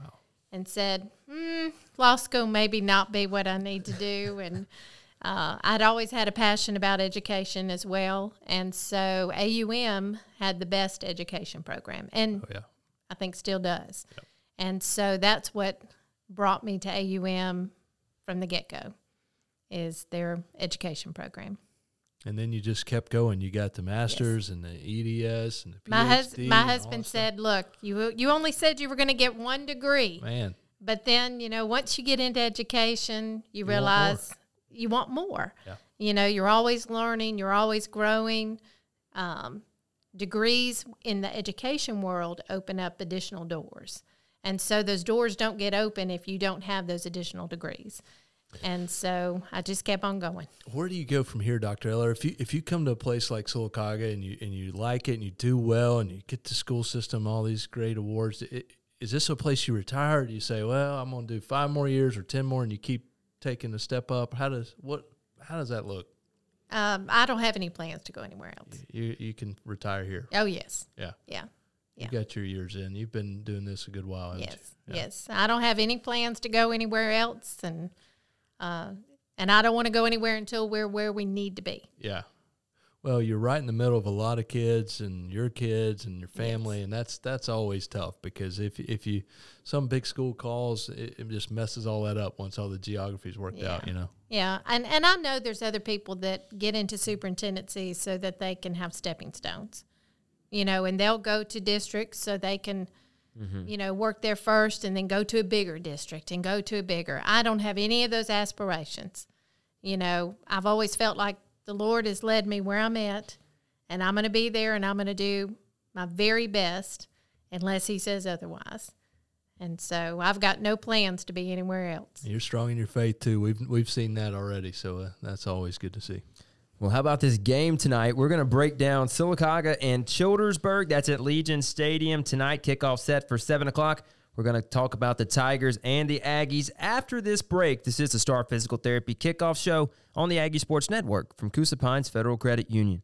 and said, hmm, law school maybe not be what I need to do. <laughs> And uh, I'd always had a passion about education as well. And so AUM had the best education program. And yeah. I think still does. And so that's what brought me to AUM from the get go is their education program. And then you just kept going. You got the masters and the EDS and the PhD. My, hus- my husband said, "Look, you you only said you were going to get one degree. Man, but then you know once you get into education, you, You want realize you want more. Yeah. You know, you're always learning, you're always growing. Um, degrees in the education world open up additional doors, and so those doors don't get open if you don't have those additional degrees. And so I just kept on going. where do you go from here, Doctor Eller? If you if you come to a place like Sylacauga and you and you like it and you do well and you get the school system all these great awards, i- is this a place you retire? Do you say, well, I'm going to do five more years or ten more, and you keep taking a step up? How does what how does that look? Um, I don't have any plans to go anywhere else. You you can retire here. Oh yes. Yeah. Yeah. You got your years in. You've been doing this a good while. haven't Yes. you? Yes. I don't have any plans to go anywhere else, and uh, and I don't want to go anywhere until we're where we need to be. Yeah. Well, you're right in the middle of a lot of kids and your kids and your family, and that's that's always tough because if if you some big school calls, it, it just messes all that up once all the geography's worked out. You know. Yeah, and and I know there's other people that get into superintendency so that they can have stepping stones, you know, and they'll go to districts so they can, Mhm. you know, work there first and then go to a bigger district and go to a bigger. I don't have any of those aspirations. You know, I've always felt like the Lord has led me where I'm at, and I'm going to be there and I'm going to do my very best unless He says otherwise. And so I've got no plans to be anywhere else. You're strong in your faith too. We've we've seen that already, so uh, that's always good to see. Well, how about this game tonight? We're going to break down Sylacauga and Childersburg. That's at Legion Stadium tonight. Kickoff set for 7 o'clock. We're going to talk about the Tigers and the Aggies after this break. This is the Star Physical Therapy Kickoff Show on the Aggie Sports Network from Coosa Pines Federal Credit Union.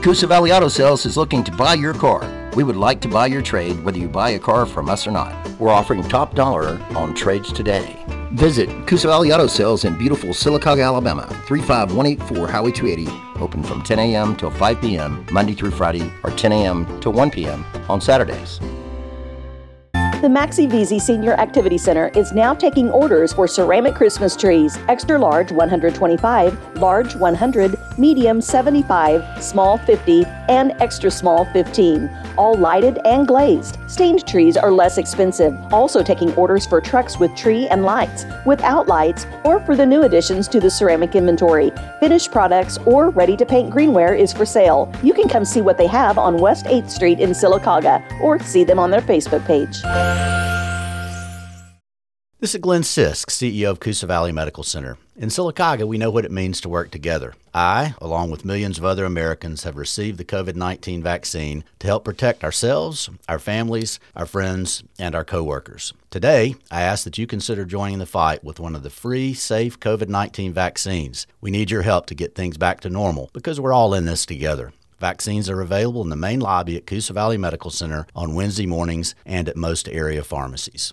Coosa Valley Auto Sales is looking to buy your car. We would like to buy your trade, whether you buy a car from us or not. We're offering top dollar on trades today. Visit Coosa Valley Auto Sales in beautiful Sylacauga, Alabama, 35184 Highway 280, open from 10 a.m. till 5 p.m. Monday through Friday, or 10 a.m. till 1 p.m. on Saturdays. The Maxi Visi Senior Activity Center is now taking orders for ceramic Christmas trees, extra large 125, large 100, medium 75, small 50, and extra small 15. All lighted and glazed. Stained trees are less expensive. Also taking orders for trucks with tree and lights, without lights, or for the new additions to the ceramic inventory. Finished products or ready to paint greenware is for sale. You can come see what they have on West 8th Street in Sylacauga or see them on their Facebook page. This is Glenn Sisk, CEO of Coosa Valley Medical Center. In Sylacauga, we know what it means to work together. I, along with millions of other Americans, have received the COVID 19 vaccine to help protect ourselves, our families, our friends, and our coworkers. Today, I ask that you consider joining the fight with one of the free, safe COVID 19 vaccines. We need your help to get things back to normal because we're all in this together. Vaccines are available in the main lobby at Coosa Valley Medical Center on Wednesday mornings and at most area pharmacies.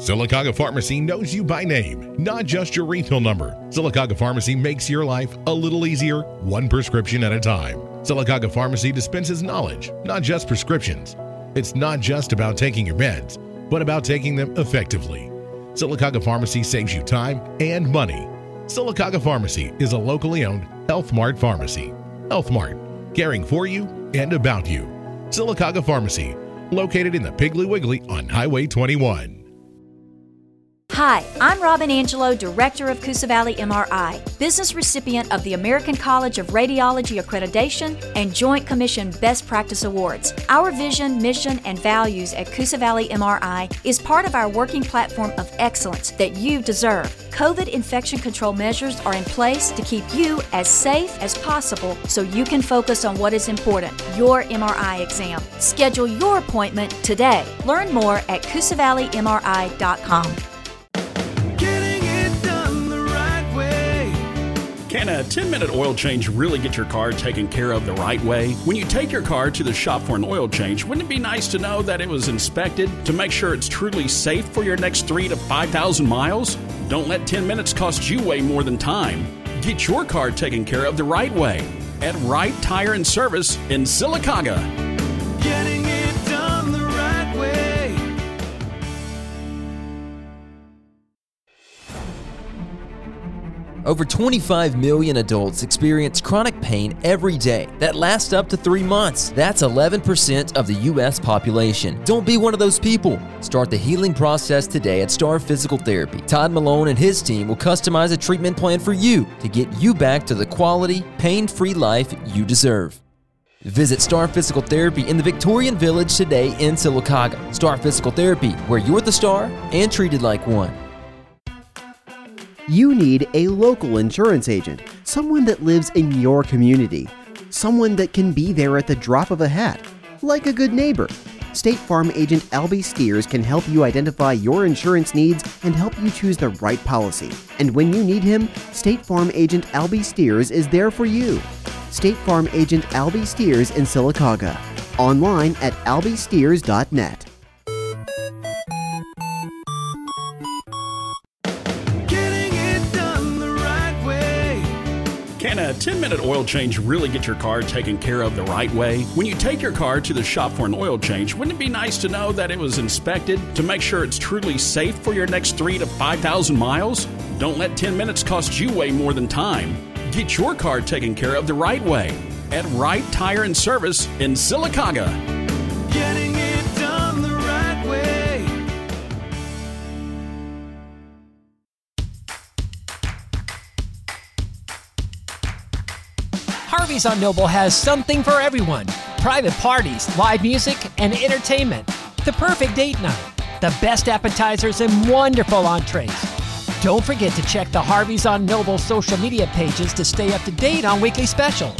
Sylacauga Pharmacy knows you by name, not just your refill number. Sylacauga Pharmacy makes your life a little easier, one prescription at a time. Sylacauga Pharmacy dispenses knowledge, not just prescriptions. It's not just about taking your meds, but about taking them effectively. Sylacauga Pharmacy saves you time and money. Sylacauga Pharmacy is a locally owned Health Mart pharmacy. Health Mart, caring for you and about you. Sylacauga Pharmacy, located in the Piggly Wiggly on Highway 21. Hi, I'm Robin Angelo, Director of Coosa Valley MRI, business recipient of the American College of Radiology Accreditation and Joint Commission Best Practice Awards. Our vision, mission, and values at Coosa Valley MRI is part of our working platform of excellence that you deserve. COVID infection control measures are in place to keep you as safe as possible so you can focus on what is important your MRI exam. Schedule your appointment today. Learn more at CoosaValleyMRI.com. Can a 10 minute oil change really get your car taken care of the right way? When you take your car to the shop for an oil change, wouldn't it be nice to know that it was inspected to make sure it's truly safe for your next three to 5,000 miles? Don't let 10 minutes cost you way more than time. Get your car taken care of the right way at Right Tire and Service in Sylacauga. Getting Over 25 million adults experience chronic pain every day that lasts up to three months. That's 11% of the U.S. population. Don't be one of those people. Start the healing process today at Star Physical Therapy. Todd Malone and his team will customize a treatment plan for you to get you back to the quality, pain free life you deserve. Visit Star Physical Therapy in the Victorian Village today in Sylacauga. Star Physical Therapy, where you're the star and treated like one. You need a local insurance agent, someone that lives in your community, someone that can be there at the drop of a hat, like a good neighbor. State Farm agent Albie Steers can help you identify your insurance needs and help you choose the right policy. And when you need him, State Farm agent Albie Steers is there for you. State Farm agent Albie Steers in Sylacauga. Online at albiesteers.net. a 10 minute oil change really get your car taken care of the right way? When you take your car to the shop for an oil change, wouldn't it be nice to know that it was inspected to make sure it's truly safe for your next three to 5,000 miles? Don't let 10 minutes cost you way more than time. Get your car taken care of the right way at Right Tire and Service in Sylacauga. Harvey's on Noble has something for everyone private parties, live music, and entertainment. The perfect date night, the best appetizers, and wonderful entrees. Don't forget to check the Harvey's on Noble social media pages to stay up to date on weekly specials.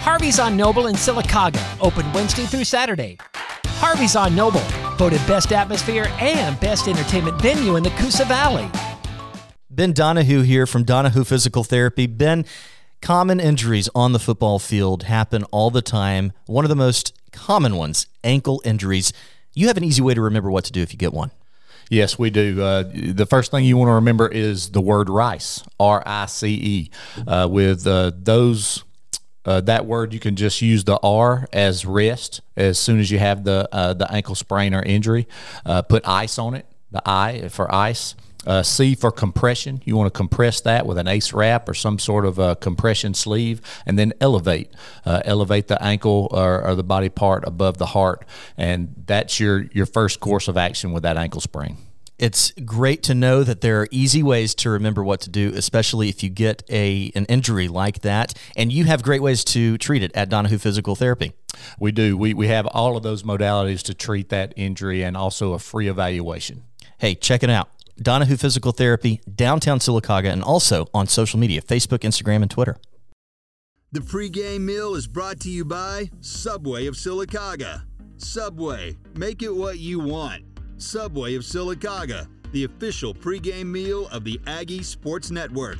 Harvey's on Noble in Sylacauga, open Wednesday through Saturday. Harvey's on Noble, voted best atmosphere and best entertainment venue in the Coosa Valley. Ben Donahue here from Donahue Physical Therapy. Ben, common injuries on the football field happen all the time. One of the most common ones, ankle injuries. You have an easy way to remember what to do if you get one. Yes, we do. Uh, the first thing you want to remember is the word rice, R I C E. Uh, with uh, those, uh, that word, you can just use the R as rest as soon as you have the uh, the ankle sprain or injury. Uh, put ice on it. The I for ice. Uh, C for compression. You want to compress that with an ace wrap or some sort of a compression sleeve, and then elevate. Uh, elevate the ankle or, or the body part above the heart, and that's your your first course of action with that ankle sprain. It's great to know that there are easy ways to remember what to do, especially if you get a an injury like that, and you have great ways to treat it at Donahue Physical Therapy. We do. We, we have all of those modalities to treat that injury and also a free evaluation. Hey, check it out. Donahue Physical Therapy, downtown Sylacauga, and also on social media Facebook, Instagram, and Twitter. The pregame meal is brought to you by Subway of Sylacauga. Subway, make it what you want. Subway of Sylacauga, the official pregame meal of the Aggie Sports Network.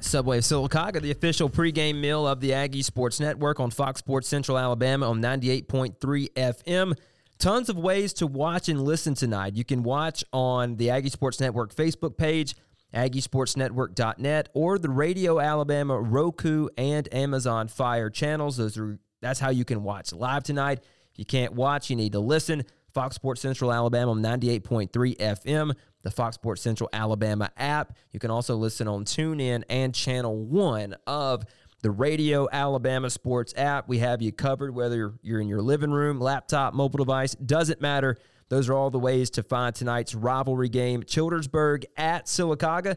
Subway of Sylacauga, the official pregame meal of the Aggie Sports Network on Fox Sports Central Alabama on 98.3 FM. Tons of ways to watch and listen tonight. You can watch on the Aggie Sports Network Facebook page, aggiesportsnetwork.net, or the Radio Alabama, Roku, and Amazon Fire channels. Those are that's how you can watch live tonight. If you can't watch, you need to listen. Fox Sports Central Alabama 98.3 FM, the Fox Sports Central Alabama app. You can also listen on TuneIn and Channel 1 of the Radio Alabama Sports app. We have you covered whether you're in your living room, laptop, mobile device, doesn't matter. Those are all the ways to find tonight's rivalry game, Childersburg at Sylacauga.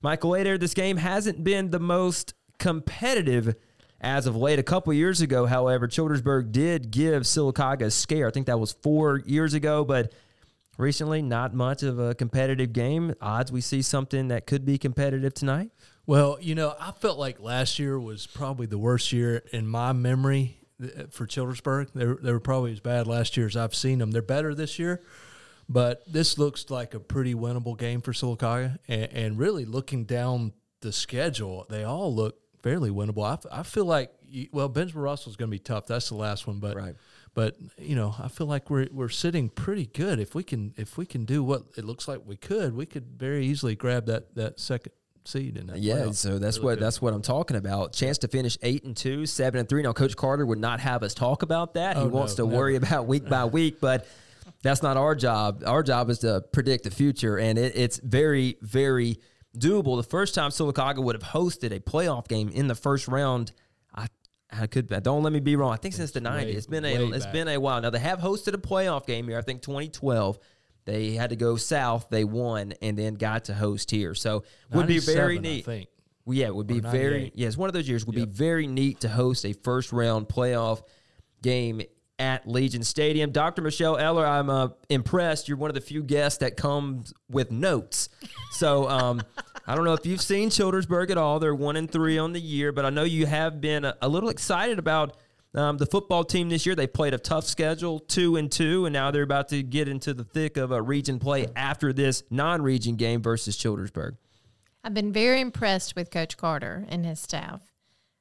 Michael Adair, this game hasn't been the most competitive as of late. A couple years ago, however, Childersburg did give Sylacauga a scare. I think that was four years ago, but recently, not much of a competitive game. Odds we see something that could be competitive tonight. Well, you know, I felt like last year was probably the worst year in my memory uh, for Childersburg. They were, they were probably as bad last year as I've seen them. They're better this year, but this looks like a pretty winnable game for Sylacauga. And, and really looking down the schedule, they all look fairly winnable. I, f- I feel like, well, Benjamin Russell is going to be tough. That's the last one, but right. But you know, I feel like we're we're sitting pretty good. If we can if we can do what it looks like we could, we could very easily grab that that second seed in that. Yeah, playoff. so that's Really what good. that's what I'm talking about. Chance to finish eight and two, seven and three. Now, Coach Carter would not have us talk about that. he Oh, wants no, to worry about week by week, but that's not our job. Our job is to predict the future, and it, it's very, very doable. The first time Sylacauga would have hosted a playoff game in the first round, I I could don't let me be wrong. I think since the '90s, way- it's been a it's back. been a while. Now they have hosted a playoff game here. I think 2012. They had to go south. They won and then got to host here. So would be very 97, I neat. think. Well, yeah, it would be very Yes, yeah. One of those years would be very neat to host a first round playoff game at Legion Stadium. Dr. Michelle Eller, I'm uh, impressed. You're one of the few guests that comes with notes. So um, <laughs> I don't know if you've seen Childersburg at all. They're one and three on the year, but I know you have been a, a little excited about um, the football team this year. They played a tough schedule, two and two, and now they're about to get into the thick of a region play after this non-region game versus Childersburg. I've been very impressed with Coach Carter and his staff.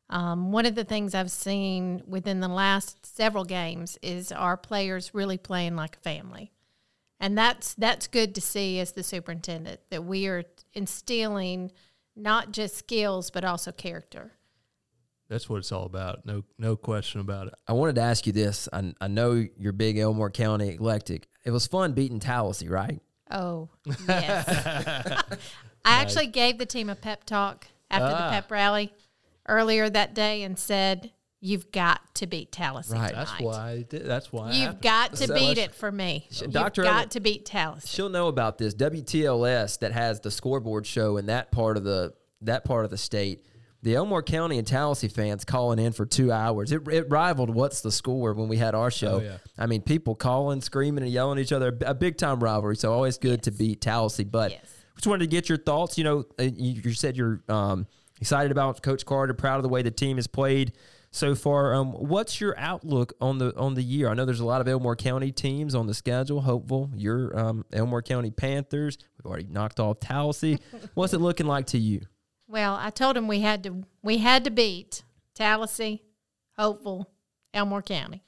Um, one of the things I've seen within the last several games is our players really playing like a family, and that's that's good to see as the superintendent that we are instilling not just skills but also character. That's what it's all about. No, no question about it. I wanted to ask you this. I, I know you're big Elmore County eclectic. It was fun beating Tallassee, right? Oh <laughs> yes, I actually gave the team a pep talk after Ah. the pep rally earlier that day and said, "You've got to beat Tallassee Right. tonight. That's why. Did, that's why. You've happened. got to So beat it for me. You've Dr. got Ellen- to beat Tallassee. She'll know about this. WTLS that has the scoreboard show in that part of the that part of the state. The Elmore County and Tallassee fans calling in for two hours. It, it rivaled what's the score when we had our show. Oh, yeah. I mean, people calling, screaming, and yelling at each other. A big time rivalry. So always good to beat Tallassee. But just wanted to get your thoughts. You know, uh, you, you said you're um, excited about Coach Carter, proud of the way the team has played so far. Um, what's your outlook on the on the year? I know there's a lot of Elmore County teams on the schedule. Hopeful, your um, Elmore County Panthers. We've already knocked off Tallassee. <laughs> What's it looking like to you? Well, I told him we had to we had to beat Tallassee, Hopeful, Elmore County.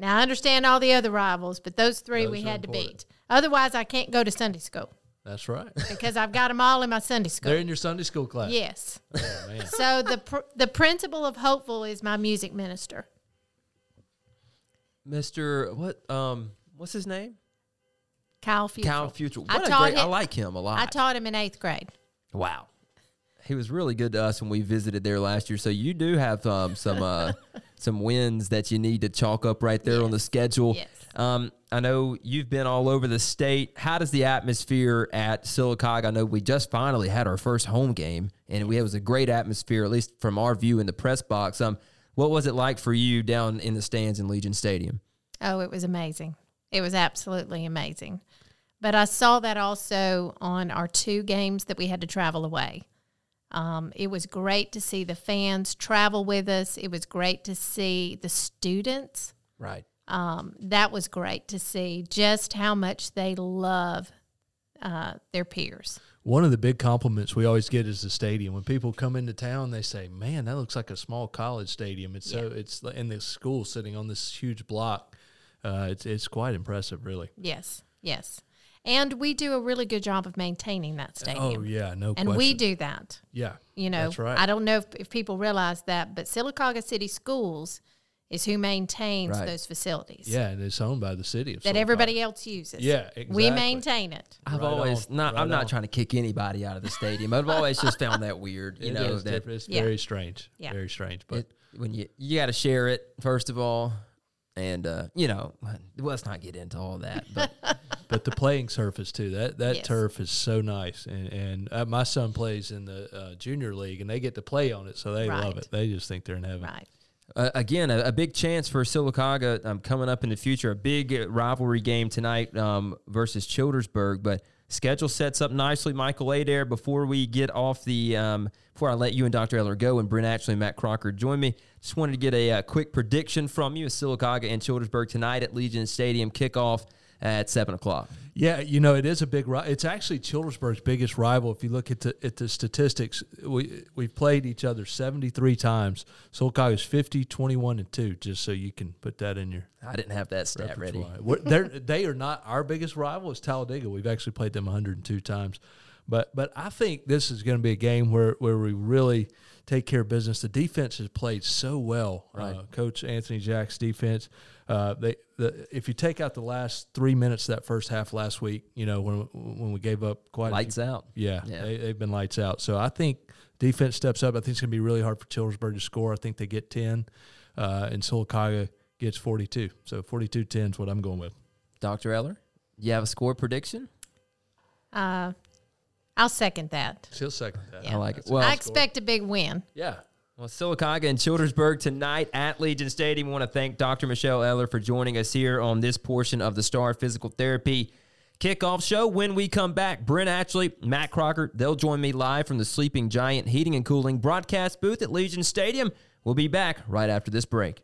Now I understand all the other rivals, but those three Those we had to beat. Otherwise, I can't go to Sunday school That's right. <laughs> because I've got them all in my Sunday school. They're in your Sunday school class. Yes. Oh, man. So the pr- the principal of Hopeful is my music minister. Mister what um what's his name? Kyle Future. Kyle Future. I What a taught great I like him a lot. I taught him in eighth grade. Wow. He was really good to us when we visited there last year. So you do have um, some uh, <laughs> some wins that you need to chalk up right there on the schedule. Yes. Um, I know you've been all over the state. How does the atmosphere at Sylacauga? I know we just finally had our first home game, and we, it was a great atmosphere, at least from our view in the press box. Um, what was it like for you down in the stands in Legion Stadium? Oh, it was amazing. It was absolutely amazing. But I saw that also on our two games that we had to travel away. Um, it was great to see the fans travel with us. It was great to see the students. Right. Um, that was great to see just how much they love uh, their peers. One of the big compliments we always get is the stadium. When people come into town, they say, "Man, that looks like a small college stadium." It's so it's in the school sitting on this huge block. Uh, it's it's quite impressive, really. Yes, yes. And we do a really good job of maintaining that oh, stadium. Oh yeah, no and we do that. Yeah, You know, that's right. I don't know if, if people realize that, but Sylacauga City Schools is who maintains Right. those facilities Yeah, and it's owned by the city of that Sylacauga. everybody else uses. Yeah, exactly. We maintain it. I've Right always on, not. right I'm not on. trying to kick anybody out of the stadium. I've always just found that weird. You It know is that. It's Yeah. very strange. Yeah. Very strange. But it, when you you got to share it first of all, and uh, you know, <laughs> let's not get into all that. But <laughs> but the playing surface too. That that Yes. turf is so nice, and and uh, my son plays in the uh, junior league, and they get to play on it, so they love it. They just think they're in heaven. Right. uh, again, a, a big chance for Sylacauga um, coming up in the future. A big uh, rivalry game tonight um, versus Childersburg, but schedule sets up nicely. Michael Adair. Before we get off the, um, before I let you and Dr. Eller go, and Brent Ashley and Matt Crocker join me, just wanted to get a, uh quick prediction from you. Sylacauga and Childersburg tonight at Legion Stadium kickoff at seven o'clock. Yeah, you know it is a big. It's actually Childersburg's biggest rival. If you look at the at the statistics, we we've played each other seventy three times. Sylacauga is 50, 21, and two. Just so you can put that in your. I didn't have that stat ready. They're, they are not our biggest rival. It's Talladega. We've actually played them one hundred and two times. But but I think this is going to be a game where where we really take care of business. The defense has played so well. Right. Uh, Coach Anthony Jack's defense. Uh, they the, if you take out the last three minutes of that first half last week, you know when when we gave up quite a Lights few- out. Yeah, Yeah. They, they've been lights out. So I think defense steps up. I think it's going to be really hard for Childersburg to score. I think they get ten, uh, and Sylacauga gets forty two. So 42-10 is what I'm going with. Dr. Eller, you have a score prediction? Uh, I'll second that. She'll second that. I like it. Well, I expect a big win. Yeah. Well, Sylacauga and Childersburg tonight at Legion Stadium. We want to thank Dr. Michelle Eller for joining us here on this portion of the Star Physical Therapy kickoff show. When we come back, Brent Ashley, Matt Crocker, they'll join me live from the Sleeping Giant Heating and Cooling broadcast booth at Legion Stadium. We'll be back right after this break.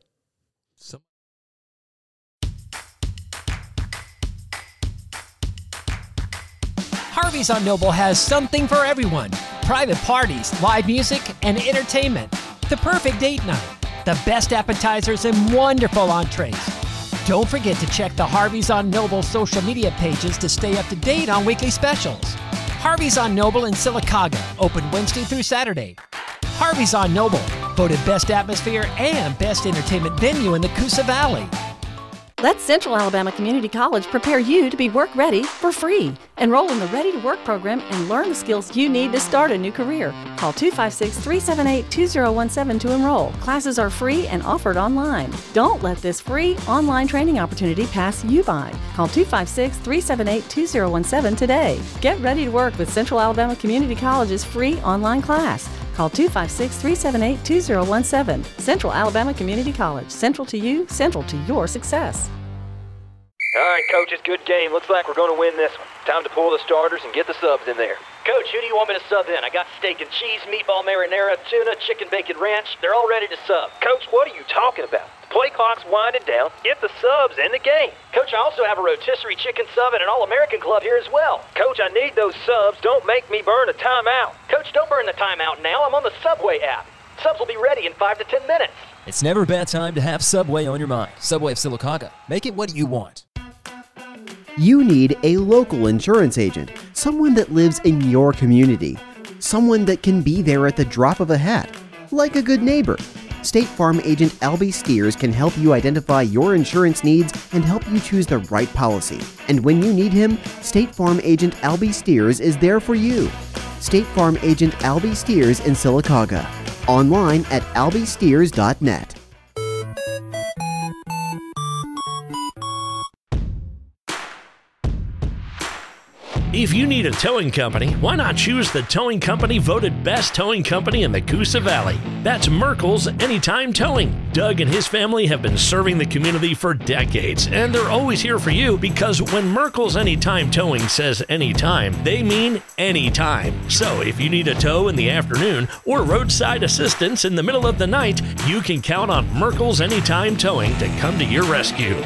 Harvey's on Noble has something for everyone private parties, live music, and entertainment. The perfect date night. The best appetizers and wonderful entrees. Don't forget to check the Harvey's on Noble social media pages to stay up to date on weekly specials. Harvey's on Noble in Sylacauga, open Wednesday through Saturday. Harvey's on Noble, voted best atmosphere and best entertainment venue in the Coosa Valley. Let Central Alabama Community College prepare you to be work ready for free. Enroll in the Ready to Work program and learn the skills you need to start a new career. Call 256 378 2017 to enroll. Classes are free and offered online. Don't let this free online training opportunity pass you by. Call 256 378 2017 today. Get ready to work with Central Alabama Community College's free online class. Call 256 378 2017. Central Alabama Community College. Central to you, central to your success. All right, coaches, good game. Looks like we're going to win this one. Time to pull the starters and get the subs in there. Coach, who do you want me to sub in? I got steak and cheese, meatball marinara, tuna, chicken bacon ranch. They're all ready to sub. Coach, what are you talking about? The play clock's winding down. Get the subs in the game. Coach, I also have a rotisserie chicken sub and an All-American club here as well. Coach, I need those subs. Don't make me burn a timeout. Coach, don't burn the timeout now. I'm on the Subway app. Subs will be ready in five to ten minutes. It's never a bad time to have Subway on your mind. Subway of Sylacauga. Make it what you want. You need a local insurance agent, someone that lives in your community, someone that can be there at the drop of a hat, like a good neighbor. State Farm agent Albie Steers can help you identify your insurance needs and help you choose the right policy. And when you need him, State Farm agent Albie Steers is there for you. State Farm agent Albie Steers in Sylacauga. Online at albiesteers.net. If you need a towing company, why not choose the towing company voted best towing company in the Coosa Valley? That's Merkel's Anytime Towing. Doug and his family have been serving the community for decades, and they're always here for you because when Merkel's Anytime Towing says anytime, they mean anytime. So if you need a tow in the afternoon or roadside assistance in the middle of the night, you can count on Merkel's Anytime Towing to come to your rescue.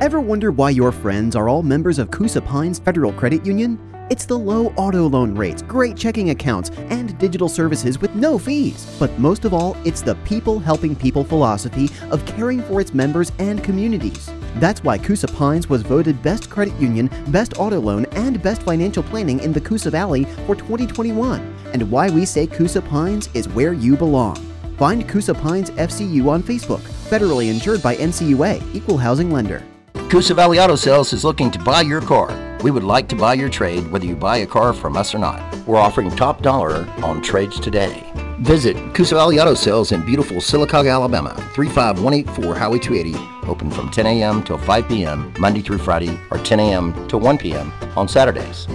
Ever wonder why your friends are all members of Coosa Pines Federal Credit Union? It's the low auto loan rates, great checking accounts, and digital services with no fees. But most of all, it's the people helping people philosophy of caring for its members and communities. That's why Coosa Pines was voted Best Credit Union, Best Auto Loan, and Best Financial Planning in the Coosa Valley for 2021, and why we say Coosa Pines is where you belong. Find Coosa Pines FCU on Facebook, federally insured by NCUA, Equal Housing Lender. Coosa Valley Auto Sales is looking to buy your car. We would like to buy your trade whether you buy a car from us or not. We're offering top dollar on trades today. Visit Coosa Valley Auto Sales in beautiful Sylacauga, Alabama, 35184 Highway 280, open from 10 a.m. till 5 p.m. Monday through Friday or 10 a.m. to 1 p.m. on Saturdays.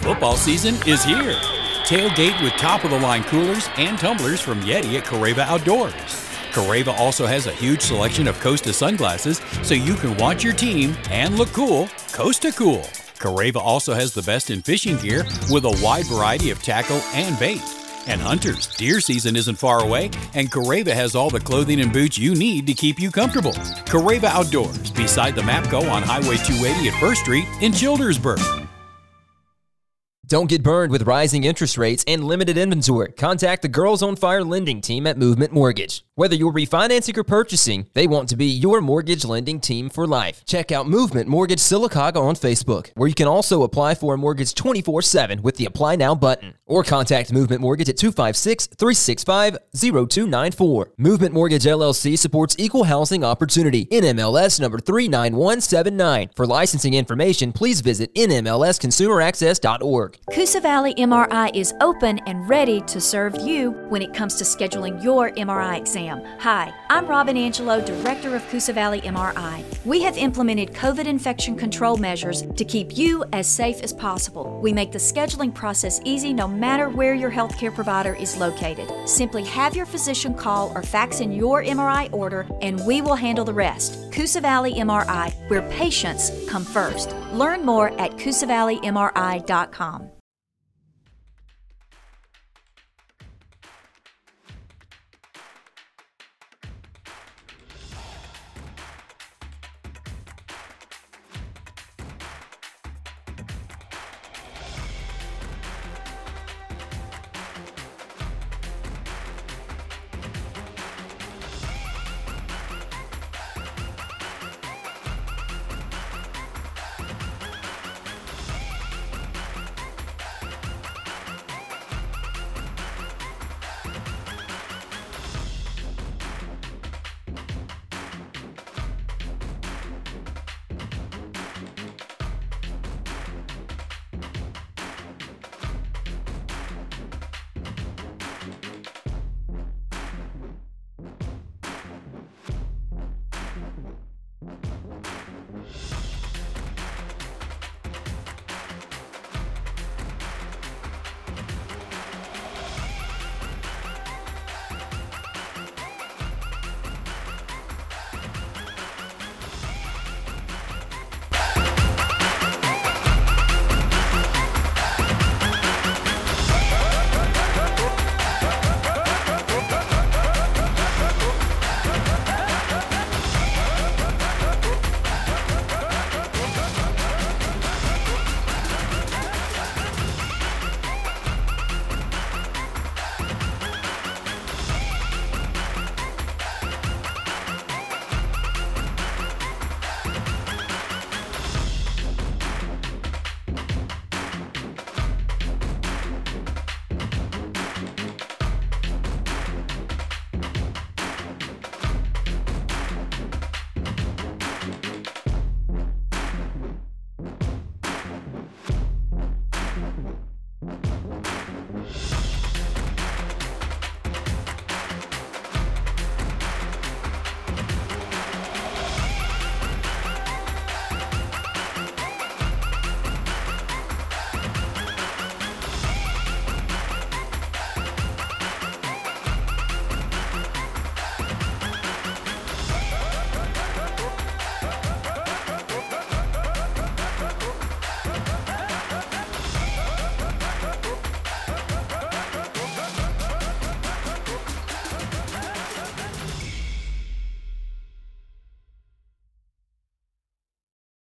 Football season is here. Tailgate with top of the line coolers and tumblers from Yeti at Careva Outdoors. Careva also has a huge selection of Costa sunglasses so you can watch your team and look cool Costa Cool. Careva also has the best in fishing gear with a wide variety of tackle and bait. And hunters, deer season isn't far away, and Careva has all the clothing and boots you need to keep you comfortable. Careva Outdoors, beside the Mapco on Highway 280 at First Street in Childersburg. Don't get burned with rising interest rates and limited inventory. Contact the Girls on Fire lending team at Movement Mortgage. Whether you're refinancing or purchasing, they want to be your mortgage lending team for life. Check out Movement Mortgage Sylacauga on Facebook, where you can also apply for a mortgage 24 7 with the Apply Now button. Or contact Movement Mortgage at 256 365 0294. Movement Mortgage LLC supports equal housing opportunity. NMLS number 39179. For licensing information, please visit NMLSConsumerAccess.org. Coosa Valley MRI is open and ready to serve you when it comes to scheduling your MRI Hi, I'm Robin Angelo, Director of Coosa Valley MRI. We have implemented COVID infection control measures to keep you as safe as possible. We make the scheduling process easy no matter where your healthcare provider is located. Simply have your physician call or fax in your MRI order and we will handle the rest. Coosa Valley MRI, where patients come first. Learn more at CoosaValleyMRI.com.